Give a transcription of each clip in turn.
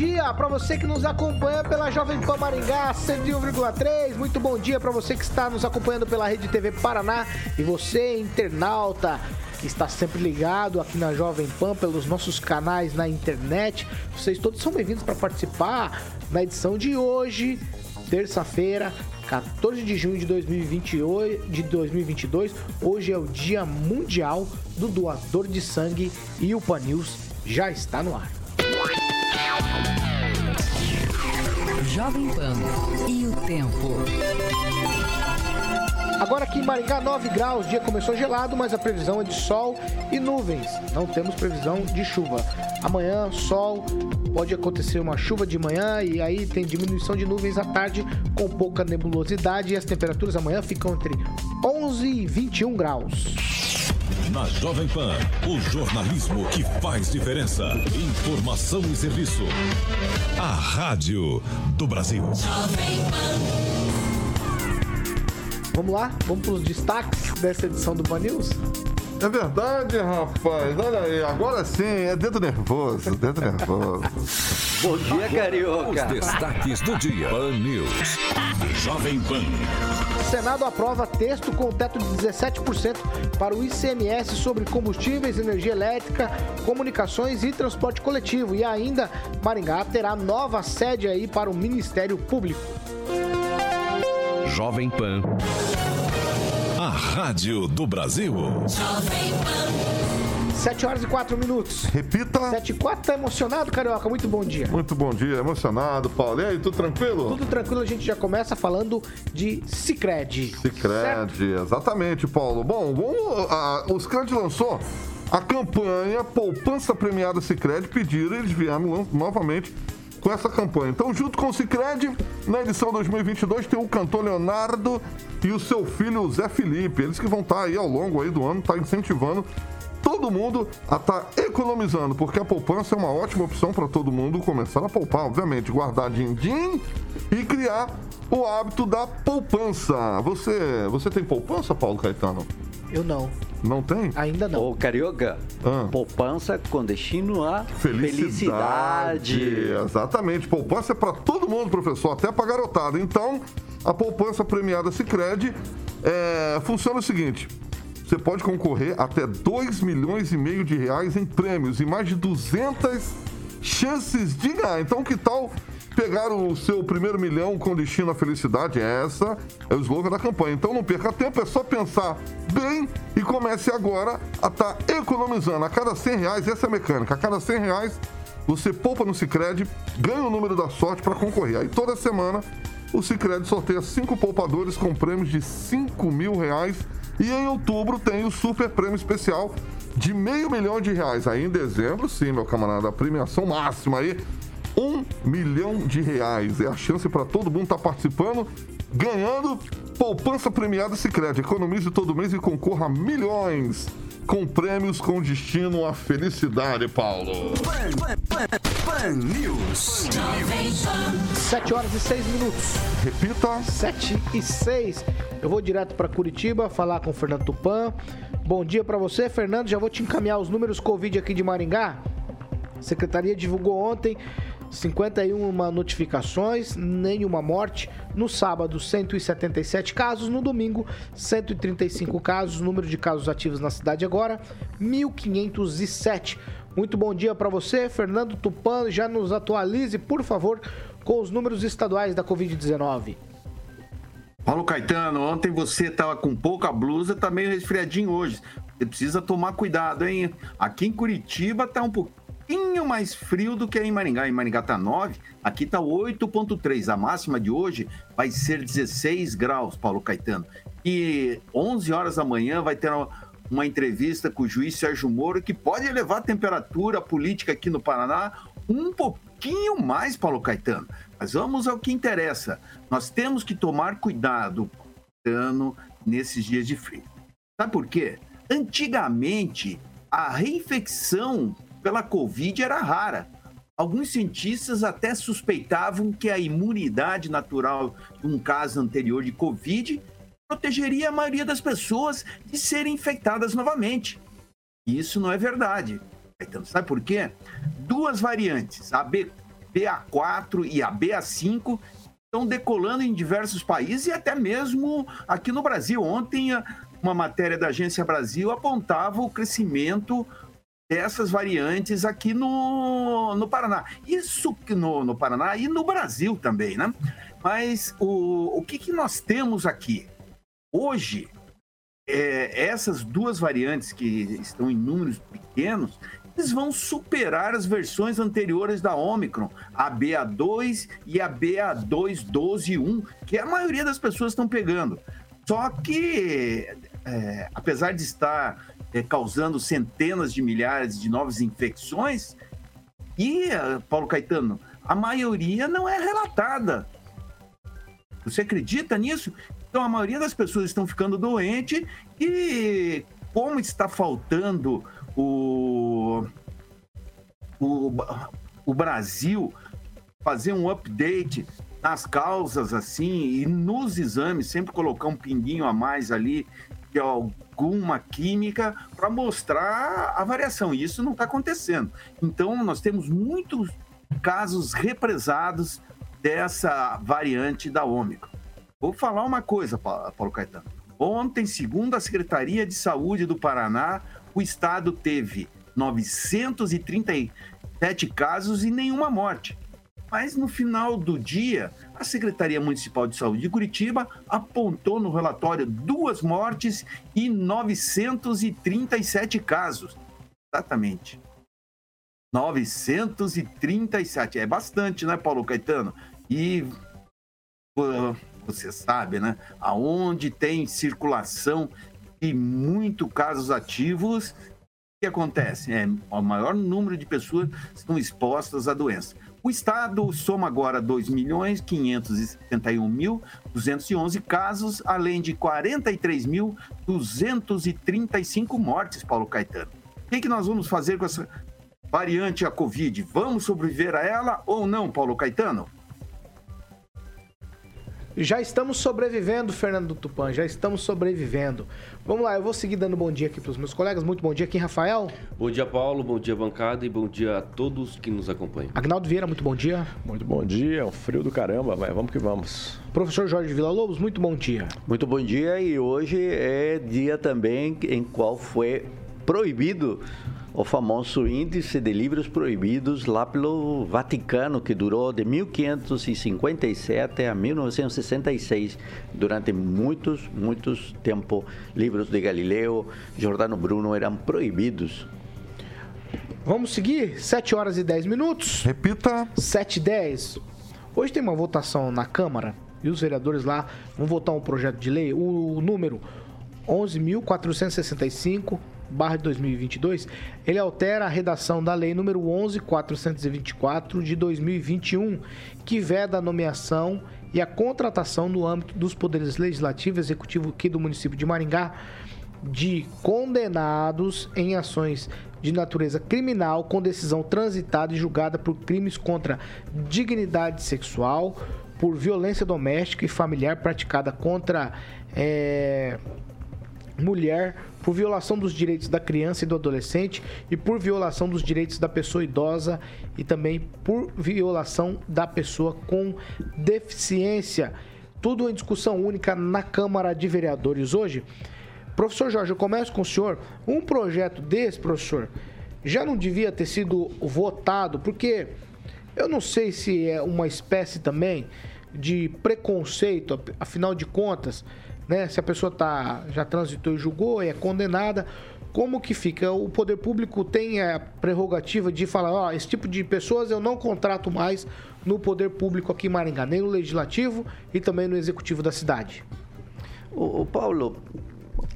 Dia para você que nos acompanha pela Jovem Pan Maringá 101,3. Muito bom dia para você que está nos acompanhando pela Rede TV Paraná e você, internauta, que está sempre ligado aqui na Jovem Pan pelos nossos canais na internet. Vocês todos são bem-vindos para participar na edição de hoje, terça-feira, 14 de junho de 2022. Hoje é o Dia Mundial do Doador de Sangue e o Pan News já está no ar. Jovem Pan e o tempo. Agora aqui em Maringá, 9 graus, o dia começou gelado, mas a previsão é de sol e nuvens. Não temos previsão de chuva. Amanhã, sol, pode acontecer uma chuva de manhã e aí tem diminuição de nuvens à tarde com pouca nebulosidade e as temperaturas amanhã ficam entre 11 e 21 graus. Na Jovem Pan, o jornalismo que faz diferença. Informação e serviço. A Rádio do Brasil. Vamos lá? Vamos para os destaques dessa edição do Pan News? É verdade, rapaz. Olha aí, agora sim, é dedo nervoso, dedo nervoso. Bom dia, Carioca. Os destaques do dia. Pan News. Jovem Pan. Senado aprova texto com teto de 17% para o ICMS sobre combustíveis, energia elétrica, comunicações e transporte coletivo. E ainda, Maringá terá nova sede aí para o Ministério Público. Jovem Pan. Rádio do Brasil. 7 horas e 4 minutos. Repita. 7 e 4, tá emocionado, Carioca? Muito bom dia. Muito bom dia, emocionado, Paulo. E aí, tudo tranquilo? Tudo tranquilo, a gente já começa falando de Cicred. Cicred, exatamente, Paulo. Bom, vamos, a, o Cicred lançou a campanha Poupança Premiada Cicred, pediram eles vieram novamente com essa campanha. Então, junto com o Cicred, na edição 2022 tem o cantor Leonardo e o seu filho Zé Felipe. Eles que vão estar aí ao longo aí do ano, tá incentivando todo mundo a estar tá economizando, porque a poupança é uma ótima opção para todo mundo começar a poupar, obviamente, guardar din-din e criar o hábito da poupança. Você, você tem poupança, Paulo Caetano? Eu não. Não tem? Ainda não. Ô, Carioca, Ah. poupança com destino a Felicidade. felicidade. Exatamente. Poupança é para todo mundo, professor, até para garotada. Então, a poupança premiada Sicredi é, funciona o seguinte: você pode concorrer até 2 milhões e meio de reais em prêmios e mais de 200 chances de ganhar. Então, que tal pegar o seu primeiro milhão com destino à felicidade? Essa é o slogan da campanha. Então, não perca tempo, é só pensar bem e comece agora a estar economizando. A cada 100 reais, essa é a mecânica, a cada 100 reais você poupa no Cicred, ganha o número da sorte para concorrer. Aí toda semana o Cicred sorteia cinco poupadores com prêmios de 5 mil reais. E em outubro tem o super prêmio especial de meio milhão de reais. Aí em dezembro, sim, meu camarada, a premiação máxima aí, um milhão de reais. É a chance para todo mundo estar participando, ganhando poupança premiada Cicred. Economize todo mês e concorra a milhões com prêmios com destino à felicidade, Paulo. Pan News. 7 horas e 6 minutos. Repita. 7 e 6. Eu vou direto para Curitiba falar com o Fernando Tupan. Bom dia para você, Fernando. Já vou te encaminhar os números Covid aqui de Maringá. A secretaria divulgou ontem 51 notificações, nenhuma morte. No sábado, 177 casos. No domingo, 135 casos. Número de casos ativos na cidade agora, 1.507. Muito bom dia para você, Fernando Tupan. Já nos atualize, por favor, com os números estaduais da Covid-19. Paulo Caetano, ontem você estava com pouca blusa, tá meio resfriadinho hoje. Você precisa tomar cuidado, hein? Aqui em Curitiba tá um pouquinho mais frio do que em Maringá. Em Maringá tá 9, aqui tá 8.3. A máxima de hoje vai ser 16 graus, Paulo Caetano. E 11 horas da manhã vai ter uma, uma entrevista com o juiz Sérgio Moro que pode elevar a temperatura política aqui no Paraná um pouquinho mais, Paulo Caetano. Mas vamos ao que interessa. Nós temos que tomar cuidado, Caetano, nesses dias de frio. Sabe por quê? Antigamente, a reinfecção pela Covid era rara. Alguns cientistas até suspeitavam que a imunidade natural de um caso anterior de Covid protegeria a maioria das pessoas de serem infectadas novamente. Isso não é verdade. Então, sabe por quê? Duas variantes, a BA4 e a BA5, estão decolando em diversos países e até mesmo aqui no Brasil. Ontem, uma matéria da Agência Brasil apontava o crescimento dessas variantes aqui no, no Paraná. Isso no, no Paraná e no Brasil também, né? Mas o, o que, que nós temos aqui? Hoje, é, essas duas variantes que estão em números pequenos, eles vão superar as versões anteriores da Omicron, a BA2 e a BA2.12.1, que a maioria das pessoas estão pegando. Só que, é, apesar de estar é, causando centenas de milhares de novas infecções. E, Paulo Caetano, a maioria não é relatada. Você acredita nisso? Então, a maioria das pessoas estão ficando doente e, como está faltando o, o, o Brasil fazer um update nas causas assim e nos exames, sempre colocar um pinguinho a mais ali de alguma química para mostrar a variação. E isso não está acontecendo. Então, nós temos muitos casos represados dessa variante da Ômicron. Vou falar uma coisa, Paulo Caetano. Ontem, segundo a Secretaria de Saúde do Paraná, o estado teve 937 casos e nenhuma morte. Mas no final do dia, a Secretaria Municipal de Saúde de Curitiba apontou no relatório duas mortes e 937 casos. Exatamente. 937. É bastante, né, Paulo Caetano? E você sabe, né? Aonde tem circulação e muito casos ativos, o que acontece? É, o maior número de pessoas estão expostas à doença. O Estado soma agora 2.571.211 casos, além de 43.235 mortes, Paulo Caetano. O que, que nós vamos fazer com essa variante a Covid? Vamos sobreviver a ela ou não, Paulo Caetano? Já estamos sobrevivendo, Fernando Tupan, já estamos sobrevivendo. Vamos lá, eu vou seguir dando bom dia aqui para os meus colegas. Muito bom dia aqui, Rafael. Bom dia, Paulo. Bom dia, bancada. E bom dia a todos que nos acompanham. Agnaldo Vieira, muito bom dia. Muito bom dia. Um frio do caramba, mas vamos que vamos. Professor Jorge Villa-Lobos, muito bom dia. Muito bom dia. E hoje é dia também em qual foi proibido o famoso índice de livros proibidos lá pelo Vaticano, que durou de 1557 a 1966. Durante muitos, muitos tempo, livros de Galileu, Giordano Bruno eram proibidos. Vamos seguir? 7 horas e 10 minutos. Repita. 7 e 10. Hoje tem uma votação na Câmara e os vereadores lá vão votar um projeto de lei, o número 11.465 barra de 2022, ele altera a redação da lei número 11424 de 2021, que veda a nomeação e a contratação no âmbito dos poderes legislativo e executivo aqui do município de Maringá de condenados em ações de natureza criminal com decisão transitada e julgada por crimes contra dignidade sexual, por violência doméstica e familiar praticada contra é, mulher, por violação dos direitos da criança e do adolescente e por violação dos direitos da pessoa idosa e também por violação da pessoa com deficiência. Tudo em discussão única na Câmara de Vereadores hoje. Professor Jorge, eu começo com o senhor. Um projeto desse, professor, já não devia ter sido votado, porque eu não sei se é uma espécie também de preconceito, afinal de contas, né? Se a pessoa tá, já transitou e julgou, é condenada, como que fica? O poder público tem a prerrogativa de falar, ó, esse tipo de pessoas eu não contrato mais no poder público aqui em Maringá, nem no legislativo e também no executivo da cidade. O, Paulo,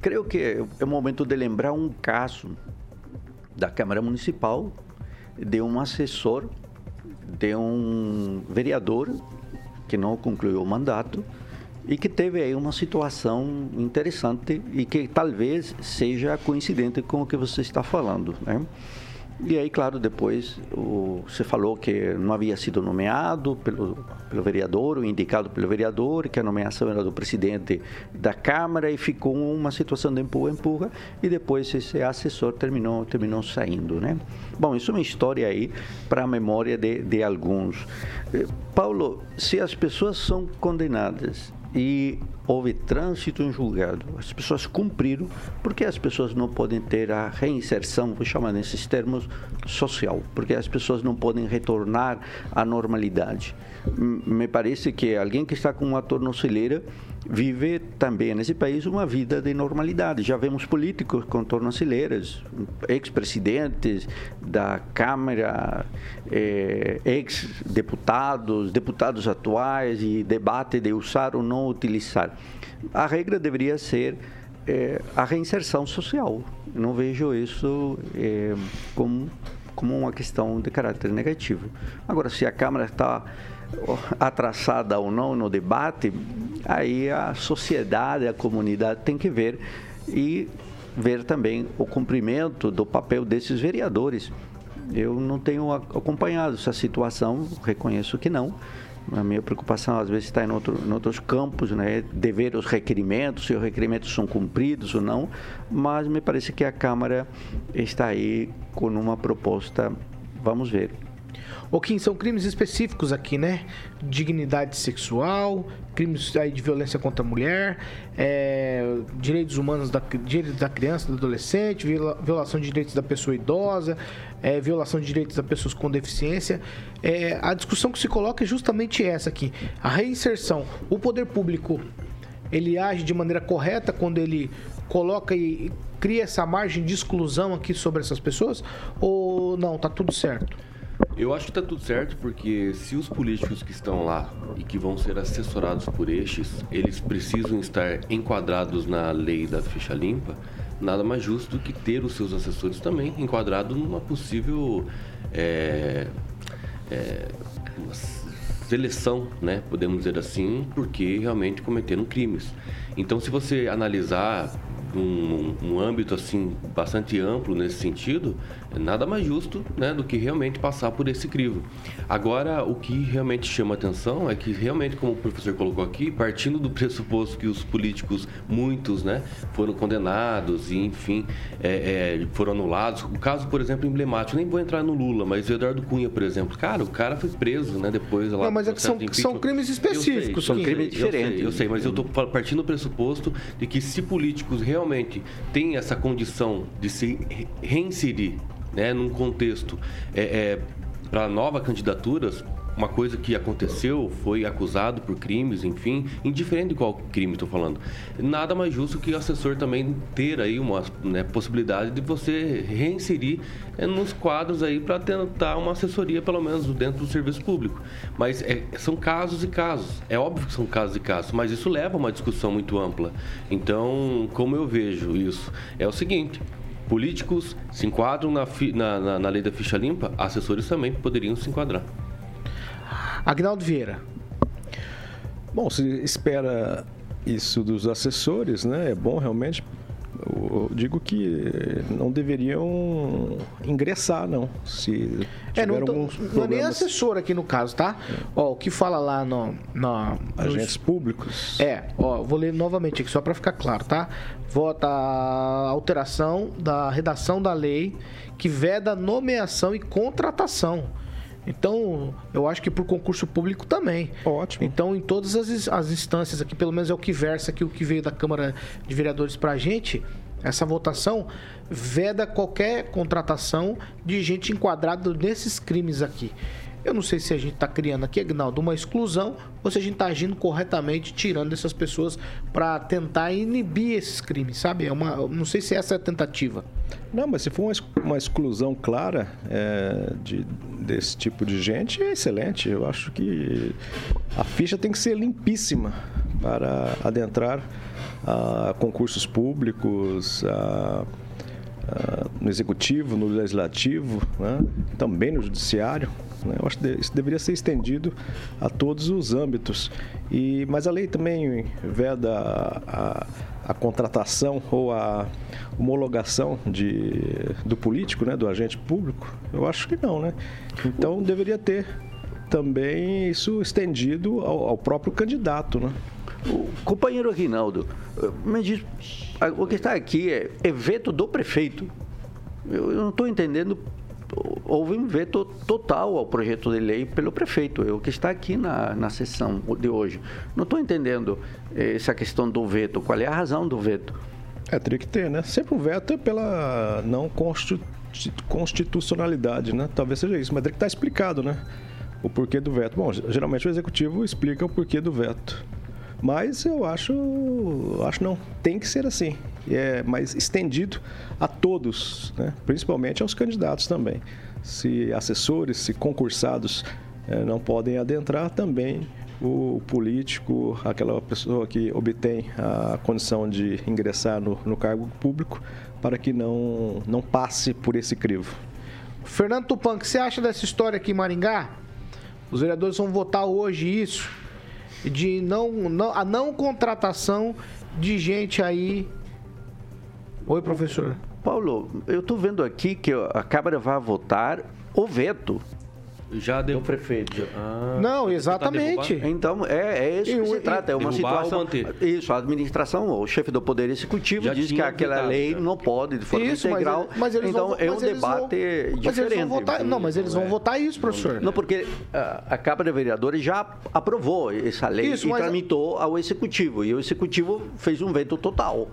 creio que é o momento de lembrar um caso da Câmara Municipal de um assessor de um vereador que não concluiu o mandato e que teve aí uma situação interessante e que talvez seja coincidente com o que você está falando, né? E aí, claro, depois o, você falou que não havia sido nomeado pelo, pelo vereador, ou indicado pelo vereador, que a nomeação era do presidente da Câmara e ficou uma situação de empurra-empurra e depois esse assessor terminou, terminou saindo, né? Bom, isso é uma história aí para a memória de, de alguns. Eh, Paulo, se as pessoas são condenadas e houve trânsito em julgado. As pessoas cumpriram, porque as pessoas não podem ter a reinserção, vou chamar nesses termos, social, porque as pessoas não podem retornar à normalidade. Me parece que alguém que está com uma tornozeleira vive também nesse país uma vida de normalidade. Já vemos políticos com tornozeleiras, ex-presidentes da Câmara, eh, ex-deputados, deputados atuais e debate de usar ou não utilizar. A regra deveria ser eh, a reinserção social. Não vejo isso eh, como, como uma questão de caráter negativo. Agora, se a Câmara está atrasada ou não no debate, aí a sociedade, a comunidade tem que ver e ver também o cumprimento do papel desses vereadores. Eu não tenho acompanhado essa situação, reconheço que não. A minha preocupação às vezes está em, outro, em outros campos, né, de ver os requerimentos, se os requerimentos são cumpridos ou não, mas me parece que a Câmara está aí com uma proposta, vamos ver, o Kim, são crimes específicos aqui, né? Dignidade sexual, crimes de violência contra a mulher, é, direitos humanos da, direitos da criança, do adolescente, viola, violação de direitos da pessoa idosa, é, violação de direitos das pessoas com deficiência. É, a discussão que se coloca é justamente essa aqui: a reinserção. O poder público ele age de maneira correta quando ele coloca e cria essa margem de exclusão aqui sobre essas pessoas? Ou não, tá tudo certo? Eu acho que está tudo certo, porque se os políticos que estão lá e que vão ser assessorados por estes, eles precisam estar enquadrados na lei da ficha limpa, nada mais justo do que ter os seus assessores também enquadrados numa possível é, é, seleção, né? podemos dizer assim, porque realmente cometeram crimes. Então, se você analisar um, um âmbito assim bastante amplo nesse sentido, nada mais justo né, do que realmente passar por esse crivo. Agora, o que realmente chama atenção é que realmente, como o professor colocou aqui, partindo do pressuposto que os políticos, muitos, né, foram condenados e, enfim, é, é, foram anulados. O caso, por exemplo, emblemático, nem vou entrar no Lula, mas o Eduardo Cunha, por exemplo, cara, o cara foi preso, né, depois lá. Não, mas é que são, são crimes específicos, sei, são crimes diferentes. Eu sei, eu sei mas eu estou partindo do pressuposto de que se políticos realmente têm essa condição de se reinserir né, num contexto é, é, para novas candidaturas, uma coisa que aconteceu, foi acusado por crimes, enfim, indiferente de qual crime estou falando. Nada mais justo que o assessor também ter aí uma né, possibilidade de você reinserir é, nos quadros aí para tentar uma assessoria, pelo menos dentro do serviço público. Mas é, são casos e casos. É óbvio que são casos e casos, mas isso leva a uma discussão muito ampla. Então, como eu vejo isso, é o seguinte: políticos se enquadram na, na, na, na lei da ficha limpa, assessores também poderiam se enquadrar. Agnaldo Vieira. Bom, se espera isso dos assessores, né? É bom realmente eu digo que não deveriam ingressar, não. Se é, não, tô, não é nem assessor aqui no caso, tá? É. Ó, o que fala lá no, no agentes nos... públicos. É, ó, vou ler novamente aqui só para ficar claro, tá? Vota a alteração da redação da lei que veda nomeação e contratação. Então, eu acho que por concurso público também. Ótimo. Então, em todas as, as instâncias aqui, pelo menos é o que versa aqui, o que veio da Câmara de Vereadores para a gente, essa votação veda qualquer contratação de gente enquadrada nesses crimes aqui. Eu não sei se a gente está criando aqui, Agnaldo, uma exclusão ou se a gente está agindo corretamente, tirando essas pessoas para tentar inibir esses crimes, sabe? É uma, não sei se essa é a tentativa. Não, mas se for uma, exclusão clara é, de, desse tipo de gente, é excelente. Eu acho que a ficha tem que ser limpíssima para adentrar a concursos públicos, a uh, no executivo, no legislativo, né? também no judiciário. Né? Eu acho que isso deveria ser estendido a todos os âmbitos. E, mas a lei também veda a, a contratação ou a homologação de, do político, né? do agente público. Eu acho que não, né? Então deveria ter também isso estendido ao, ao próprio candidato, né? O companheiro Aguinaldo, me diz, o que está aqui é, veto do prefeito. Eu não estou entendendo. Houve um veto total ao projeto de lei pelo prefeito, o que está aqui na, na sessão de hoje. Não estou entendendo eh, essa questão do veto. Qual é a razão do veto? É, teria que ter, né? Sempre um veto é pela não constitucionalidade, né? Talvez seja isso, mas teria que estar explicado, né? O porquê do veto. Bom, geralmente o executivo explica o porquê do veto. Mas eu acho, acho não, tem que ser assim. É mais estendido a todos, né? principalmente aos candidatos também. Se assessores, se concursados é, não podem adentrar, também o político, aquela pessoa que obtém a condição de ingressar no, no cargo público, para que não, não passe por esse crivo. Fernando Tupan, o que você acha dessa história aqui em Maringá? Os vereadores vão votar hoje isso de não, não a não contratação de gente aí. Oi, professor. Paulo, eu estou vendo aqui que a Câmara vai votar o veto já deu prefeito. Ah, não, exatamente. Então, é, é isso que se trata. É uma situação. Isso, a administração, o chefe do Poder Executivo já diz que aquela lei já. não pode de forma isso, integral. Mas, mas então, vão, é um debate vão, diferente. Mas eles vão votar, não, mas eles vão é. votar isso, professor. Não, porque a, a Câmara de Vereadores já aprovou essa lei isso, e tramitou ao Executivo. E o Executivo fez um veto total.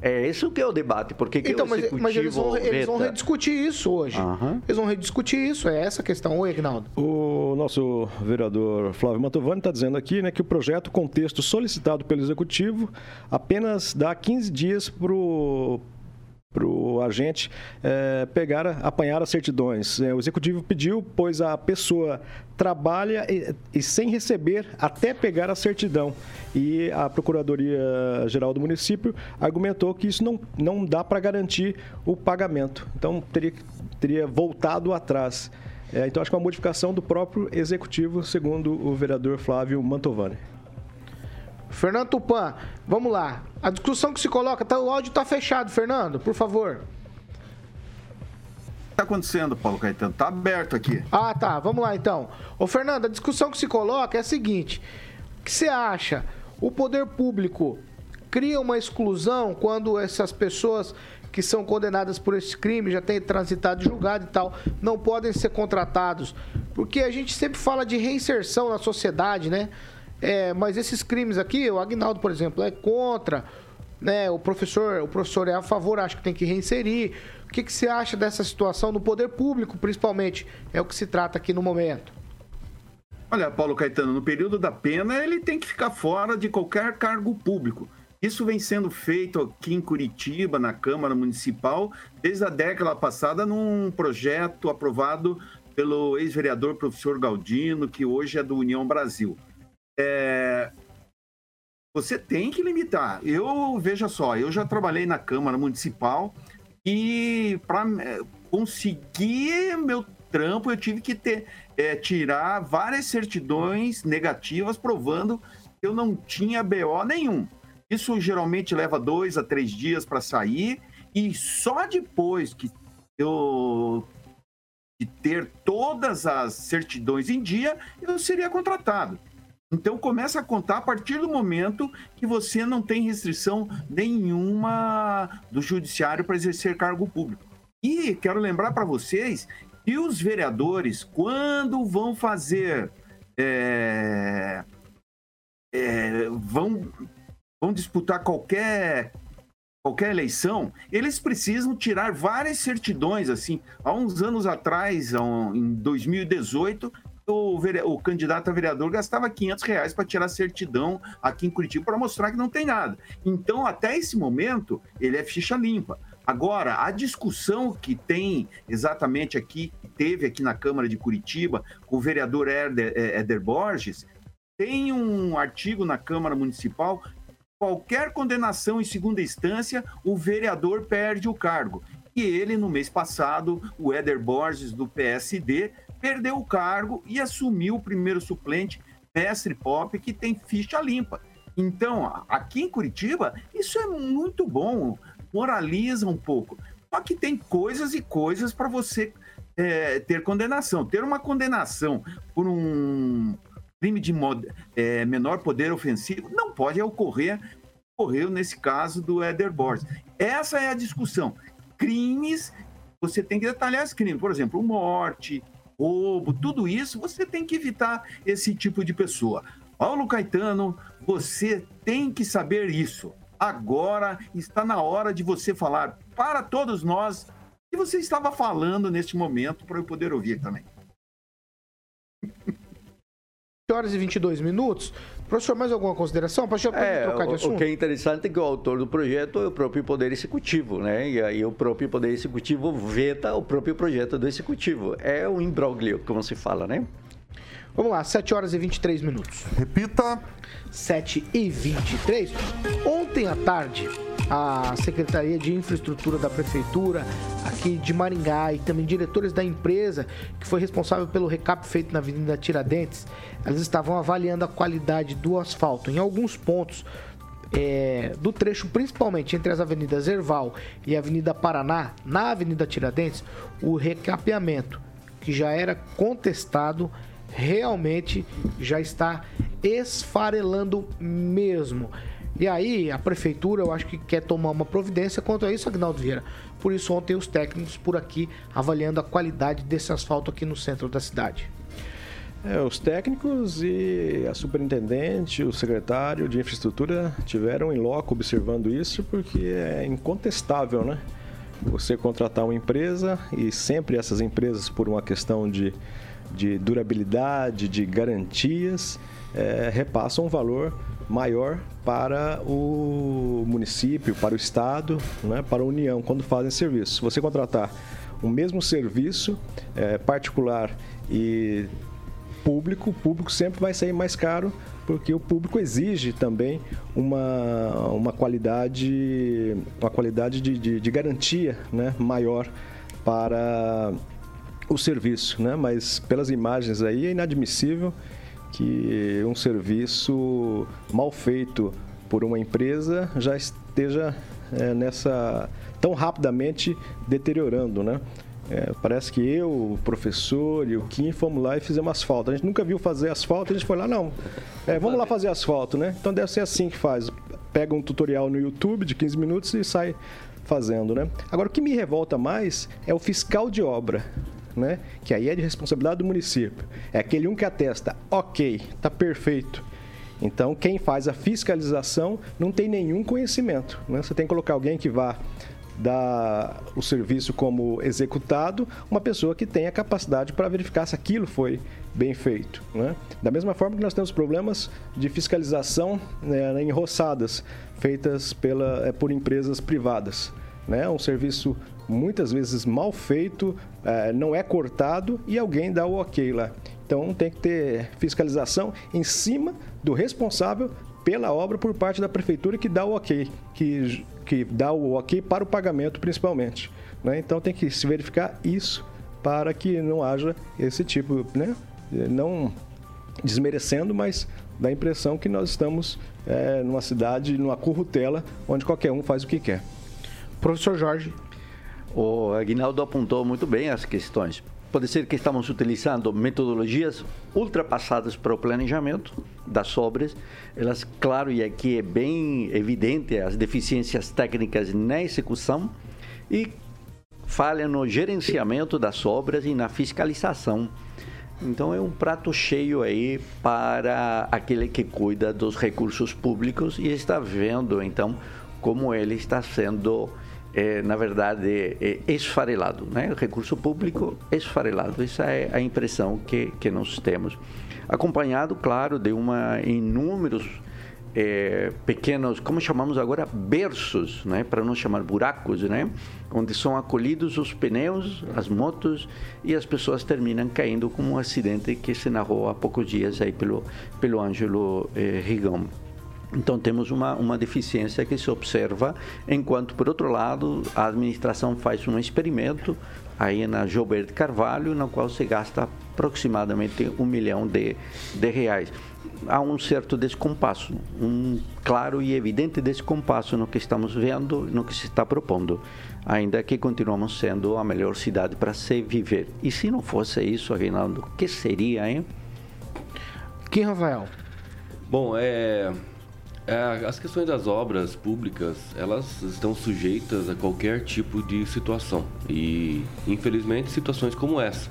É isso que é o debate. Porque que então, mas, mas eles, vão, eles vão rediscutir isso hoje. Uhum. Eles vão rediscutir isso, é essa a questão. Oi, Agnaldo. O nosso vereador Flávio Mantovani está dizendo aqui né, que o projeto, com texto solicitado pelo Executivo, apenas dá 15 dias para o para o agente é, pegar, apanhar as certidões. É, o executivo pediu, pois a pessoa trabalha e, e, sem receber até pegar a certidão. E a Procuradoria-Geral do município argumentou que isso não, não dá para garantir o pagamento. Então, teria, teria voltado atrás. É, então, acho que é uma modificação do próprio executivo, segundo o vereador Flávio Mantovani. Fernando Tupan, vamos lá. A discussão que se coloca, tá, o áudio está fechado, Fernando, por favor. O que está acontecendo, Paulo Caetano? Está aberto aqui. Ah, tá. Vamos lá, então. Ô, Fernando, a discussão que se coloca é a seguinte. O que você acha? O poder público cria uma exclusão quando essas pessoas que são condenadas por esse crime, já têm transitado julgado e tal, não podem ser contratados. Porque a gente sempre fala de reinserção na sociedade, né? É, mas esses crimes aqui, o Agnaldo, por exemplo, é contra, né? O professor, o professor é a favor, acho que tem que reinserir. O que, que você acha dessa situação no poder público, principalmente? É o que se trata aqui no momento. Olha, Paulo Caetano, no período da pena, ele tem que ficar fora de qualquer cargo público. Isso vem sendo feito aqui em Curitiba, na Câmara Municipal, desde a década passada, num projeto aprovado pelo ex-vereador professor Galdino, que hoje é do União Brasil é, você tem que limitar. Eu, veja só, eu já trabalhei na Câmara Municipal e para é, conseguir meu trampo eu tive que ter, é, tirar várias certidões negativas provando que eu não tinha BO nenhum. Isso geralmente leva dois a três dias para sair e só depois que eu de ter todas as certidões em dia, eu seria contratado. Então começa a contar a partir do momento que você não tem restrição nenhuma do judiciário para exercer cargo público. E quero lembrar para vocês que os vereadores, quando vão fazer. É, é, vão, vão disputar qualquer qualquer eleição, eles precisam tirar várias certidões. Assim, há uns anos atrás, em 2018, o, o, candidato a vereador gastava 500 reais para tirar certidão aqui em Curitiba para mostrar que não tem nada. Então, até esse momento, ele é ficha limpa. Agora, a discussão que tem exatamente aqui, teve aqui na Câmara de Curitiba, com o vereador Éder, é, Borges, tem um artigo na Câmara Municipal qualquer condenação em segunda instância, o vereador perde o cargo. E ele, no mês passado, o Éder Borges, do PSD, perdeu o cargo e assumiu o primeiro suplente, Mestre Pop, que tem ficha limpa. Então, aqui em Curitiba, isso é muito bom, moraliza um pouco. Só que tem coisas e coisas para você é, ter condenação. Ter uma condenação por um crime de é, menor poder ofensivo não pode ocorrer, ocorreu nesse caso do Éder Borges. Essa é a discussão. Crimes, você tem que detalhar os crimes. Por exemplo, morte, roubo, tudo isso, você tem que evitar esse tipo de pessoa. Paulo Caetano, você tem que saber isso. Agora está na hora de você falar para todos nós que você estava falando neste momento para eu poder ouvir também. horas e 22 minutos. Professor, mais alguma consideração? Para é, trocar de assunto? O que é interessante é que o autor do projeto é o próprio Poder Executivo, né? E aí o próprio Poder Executivo veta o próprio projeto do Executivo. É um imbróglio, como se fala, né? Vamos lá, 7 horas e 23 minutos. Repita. 7 e 23. Ontem à tarde, a Secretaria de Infraestrutura da Prefeitura aqui de Maringá e também diretores da empresa que foi responsável pelo recap feito na Avenida Tiradentes, elas estavam avaliando a qualidade do asfalto. Em alguns pontos é, do trecho, principalmente entre as avenidas Erval e Avenida Paraná, na Avenida Tiradentes, o recapeamento, que já era contestado, realmente já está esfarelando mesmo. E aí, a prefeitura, eu acho que quer tomar uma providência quanto a isso, Agnaldo Vieira. Por isso, ontem, os técnicos por aqui avaliando a qualidade desse asfalto aqui no centro da cidade. É, os técnicos e a superintendente, o secretário de infraestrutura tiveram em loco observando isso, porque é incontestável, né? Você contratar uma empresa e sempre essas empresas, por uma questão de, de durabilidade, de garantias, é, repassam um valor maior para o município, para o estado, né, para a União, quando fazem serviço. Se você contratar o mesmo serviço é, particular e público, o público sempre vai sair mais caro, porque o público exige também uma, uma qualidade, uma qualidade de, de, de garantia né, maior para o serviço, né? mas pelas imagens aí é inadmissível que um serviço mal feito por uma empresa já esteja é, nessa tão rapidamente deteriorando, né? É, parece que eu, o professor e o Kim fomos lá e fizemos asfalto. A gente nunca viu fazer asfalto, a gente foi lá, não. É, vamos lá fazer asfalto, né? Então deve ser assim que faz. Pega um tutorial no YouTube de 15 minutos e sai fazendo, né? Agora, o que me revolta mais é o fiscal de obra né? Que aí é de responsabilidade do município. É aquele um que atesta, ok, tá perfeito. Então, quem faz a fiscalização não tem nenhum conhecimento. Né? Você tem que colocar alguém que vá dar o serviço como executado, uma pessoa que tenha capacidade para verificar se aquilo foi bem feito. Né? Da mesma forma que nós temos problemas de fiscalização né, em roçadas feitas pela, é, por empresas privadas. Né? Um serviço muitas vezes mal feito, é, não é cortado e alguém dá o ok lá. Então tem que ter fiscalização em cima do responsável pela obra por parte da prefeitura que dá o ok, que, que dá o ok para o pagamento principalmente. Né? Então tem que se verificar isso para que não haja esse tipo, né? não desmerecendo, mas dá a impressão que nós estamos é, numa cidade, numa currutela, onde qualquer um faz o que quer. Professor Jorge. O Aguinaldo apontou muito bem as questões. Pode ser que estamos utilizando metodologias ultrapassadas para o planejamento das obras. Elas, claro, e aqui é bem evidente as deficiências técnicas na execução e falha no gerenciamento das obras e na fiscalização. Então é um prato cheio aí para aquele que cuida dos recursos públicos e está vendo então como ele está sendo é, na verdade, é esfarelado, né? Recurso público esfarelado. Essa é a impressão que, que nós temos. Acompanhado, claro, de uma inúmeros é, pequenos, como chamamos agora, berços, né? Para não chamar buracos, né? Onde são acolhidos os pneus, as motos e as pessoas terminam caindo como um acidente que se narrou há poucos dias aí pelo, pelo Ângelo é, Rigão. Então temos uma, uma deficiência que se observa, enquanto por outro lado a administração faz um experimento aí na Gilberto Carvalho, no qual se gasta aproximadamente um milhão de, de reais. Há um certo descompasso, um claro e evidente descompasso no que estamos vendo, no que se está propondo, ainda que continuamos sendo a melhor cidade para se viver. E se não fosse isso, Reinaldo, o que seria, hein? Quem, Rafael? Bom, é, é, as questões das obras públicas, elas estão sujeitas a qualquer tipo de situação. E, infelizmente, situações como essa.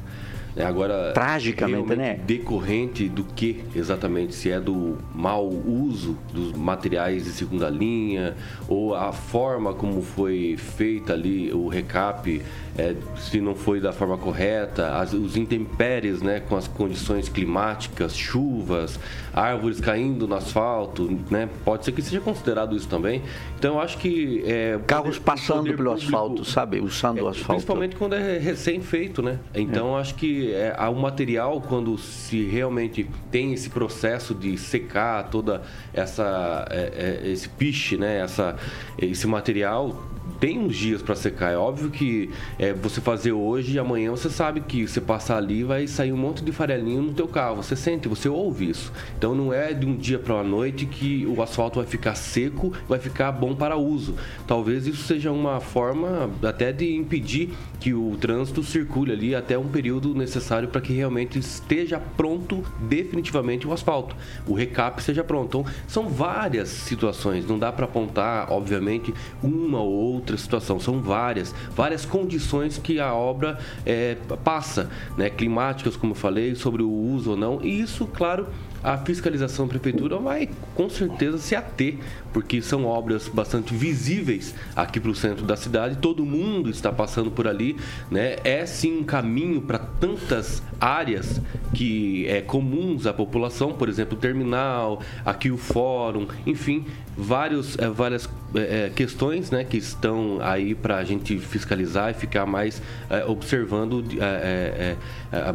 É, agora, Tragicamente, né? Decorrente do que exatamente? Se é do mau uso dos materiais de segunda linha ou a forma como foi feita ali o recap é, se não foi da forma correta, as, os intempéries né, com as condições climáticas, chuvas, árvores caindo no asfalto, né, pode ser que seja considerado isso também. Então eu acho que. É, Carros passando pelo público, asfalto, sabe? Usando é, o asfalto. Principalmente quando é recém-feito, né? Então é. acho que é, o material, quando se realmente tem esse processo de secar toda essa é, é, esse piche, né? Essa, esse material tem uns dias para secar. É óbvio que é, você fazer hoje e amanhã você sabe que você passar ali vai sair um monte de farelinho no teu carro. Você sente, você ouve isso. Então não é de um dia para a noite que o asfalto vai ficar seco, vai ficar bom para uso. Talvez isso seja uma forma até de impedir que o trânsito circule ali até um período necessário para que realmente esteja pronto definitivamente o asfalto, o recap seja pronto. Então são várias situações. Não dá para apontar, obviamente, uma ou outra situação, são várias, várias condições que a obra é, passa, né? climáticas, como eu falei, sobre o uso ou não, e isso, claro, a fiscalização da prefeitura vai com certeza se ater, porque são obras bastante visíveis aqui para o centro da cidade, todo mundo está passando por ali, né? É sim um caminho para tantas áreas que é comuns à população, por exemplo, o terminal, aqui o fórum, enfim, vários, é, várias é, questões né, que estão aí para a gente fiscalizar e ficar mais é, observando,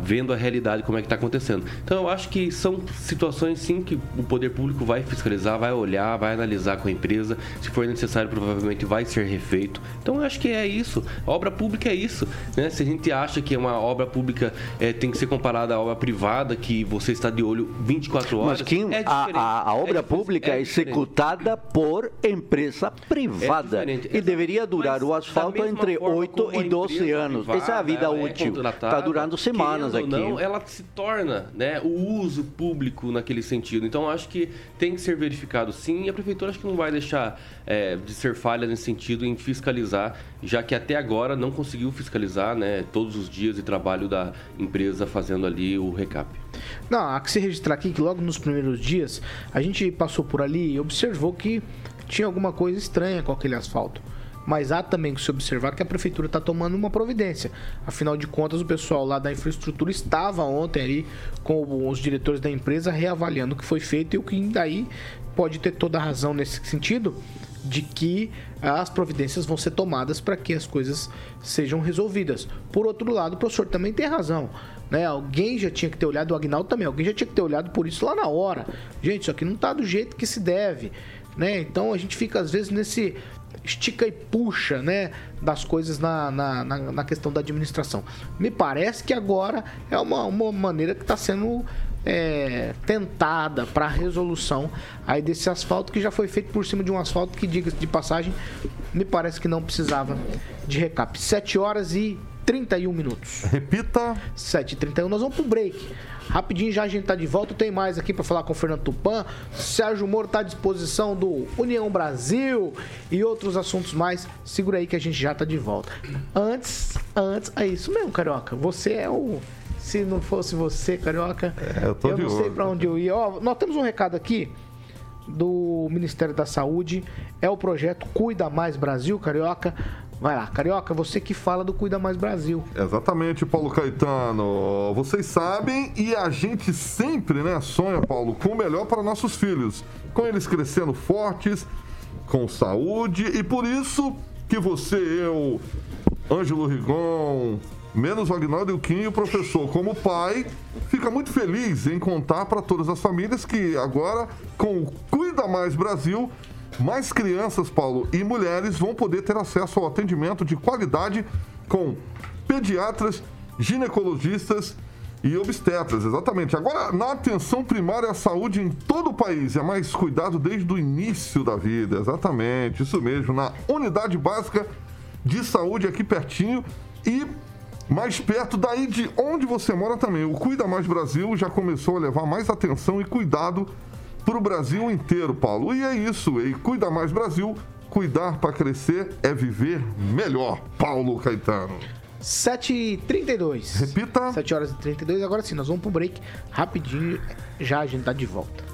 vendo a realidade como é que está acontecendo. Então eu acho que são situações sim que o poder público vai fiscalizar, vai olhar, vai analisar com a empresa. Se for necessário, provavelmente vai ser refeito. Então eu acho que é isso. A obra pública é isso. Né? Se a gente acha que uma obra pública é, tem que ser comparada à obra privada, que você está de olho 24 horas. Mas quem, é a, a, a, obra é pública é, executada por empresa privada. e deveria durar o asfalto entre 8 e 12 anos. Essa é a vida útil. Está durando semanas aqui. Não, ela se torna né, o uso público naquele sentido. Então, acho que tem que ser verificado sim, e a prefeitura acho que não vai deixar é, de ser falha nesse sentido em fiscalizar, já que até agora não conseguiu fiscalizar né, todos os dias de trabalho da empresa fazendo ali o recap. Não, há que se registrar aqui que logo nos primeiros dias a gente passou por ali e observou que tinha alguma coisa estranha com aquele asfalto. Mas há também que se observar que a prefeitura está tomando uma providência. Afinal de contas, o pessoal lá da infraestrutura estava ontem ali com os diretores da empresa reavaliando o que foi feito e o que daí pode ter toda a razão nesse sentido de que as providências vão ser tomadas para que as coisas sejam resolvidas. Por outro lado, o professor também tem razão. Né? Alguém já tinha que ter olhado, o Agnaldo também, alguém já tinha que ter olhado por isso lá na hora. Gente, isso aqui não está do jeito que se deve. Né? Então a gente fica às vezes nesse estica e puxa, né, das coisas na, na, na, na questão da administração. Me parece que agora é uma, uma maneira que está sendo é, tentada para a resolução aí desse asfalto que já foi feito por cima de um asfalto que, diga de passagem, me parece que não precisava de recap. 7 horas e 31 minutos. Repita. 7h31. Nós vamos pro break. Rapidinho já a gente tá de volta. Tem mais aqui para falar com o Fernando Tupan. Sérgio Moro tá à disposição do União Brasil e outros assuntos mais. Segura aí que a gente já tá de volta. Antes, antes, é isso mesmo, Carioca. Você é o se não fosse você, Carioca, é, eu, eu não sei para onde eu ia. Ó, nós temos um recado aqui do Ministério da Saúde. É o projeto Cuida Mais Brasil, Carioca. Vai lá, Carioca, você que fala do Cuida Mais Brasil. Exatamente, Paulo Caetano. Vocês sabem e a gente sempre, né, sonha, Paulo, com o melhor para nossos filhos. Com eles crescendo fortes, com saúde e por isso que você, eu, Ângelo Rigon, menos o Agnaldo e o Kim o professor. Como pai, fica muito feliz em contar para todas as famílias que agora, com o Cuida Mais Brasil, mais crianças, Paulo, e mulheres vão poder ter acesso ao atendimento de qualidade com pediatras, ginecologistas e obstetras, exatamente. Agora, na atenção primária à saúde em todo o país, é mais cuidado desde o início da vida, exatamente, isso mesmo, na unidade básica de saúde aqui pertinho e mais perto daí de onde você mora também. O Cuida Mais Brasil já começou a levar mais atenção e cuidado para o Brasil inteiro, Paulo. E é isso, e Cuida Mais Brasil, cuidar para crescer é viver melhor, Paulo Caetano. 7h32. Repita. 7 horas e 32. Agora sim, nós vamos pro break rapidinho. Já a gente tá de volta.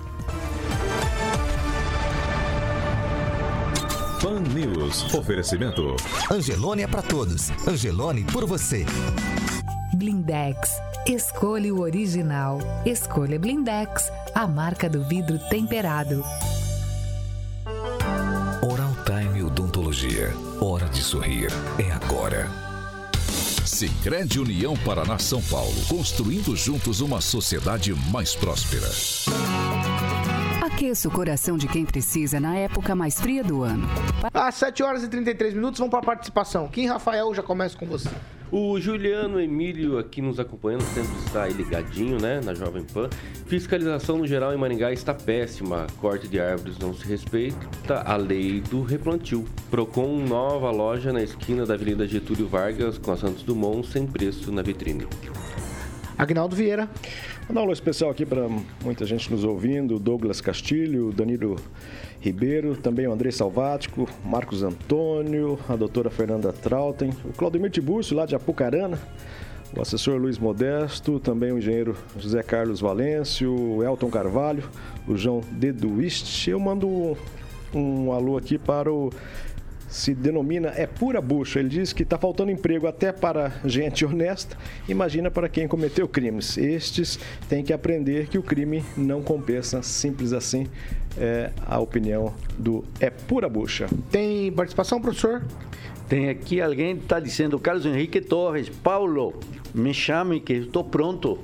Pan News. Oferecimento. Angelone é pra todos. Angelone por você. Blindex. Escolha o original. Escolha Blindex, a marca do vidro temperado. Oral Time Odontologia. Hora de sorrir. É agora. Sicredi União Paraná São Paulo. Construindo juntos uma sociedade mais próspera. Aqueça o coração de quem precisa na época mais fria do ano. Às 7 horas e 33 minutos, vamos pra participação. Kim Rafael, já começa com você. O Juliano Emílio aqui nos acompanhando, sempre está aí ligadinho, né, na Jovem Pan. Fiscalização no geral em Maringá está péssima. Corte de árvores não se respeita a lei do replantio. Procon nova loja na esquina da Avenida Getúlio Vargas com a Santos Dumont sem preço na vitrine. Agnaldo Vieira. Um alô especial aqui para muita gente nos ouvindo, Douglas Castilho, Danilo Ribeiro, também o André Salvático, Marcos Antônio, a doutora Fernanda Trautem, o Claudemir Tibúrcio, lá de Apucarana, o assessor Luiz Modesto, também o engenheiro José Carlos Valêncio, Elton Carvalho, o João Deduist. Eu mando um, um alô aqui para o se denomina é pura bucha. Ele diz que está faltando emprego até para gente honesta, imagina para quem cometeu crimes. Estes têm que aprender que o crime não compensa, simples assim. É a opinião do é pura bucha. Tem participação, professor? Tem aqui alguém que está dizendo, Carlos Henrique Torres, Paulo, me chame que estou pronto.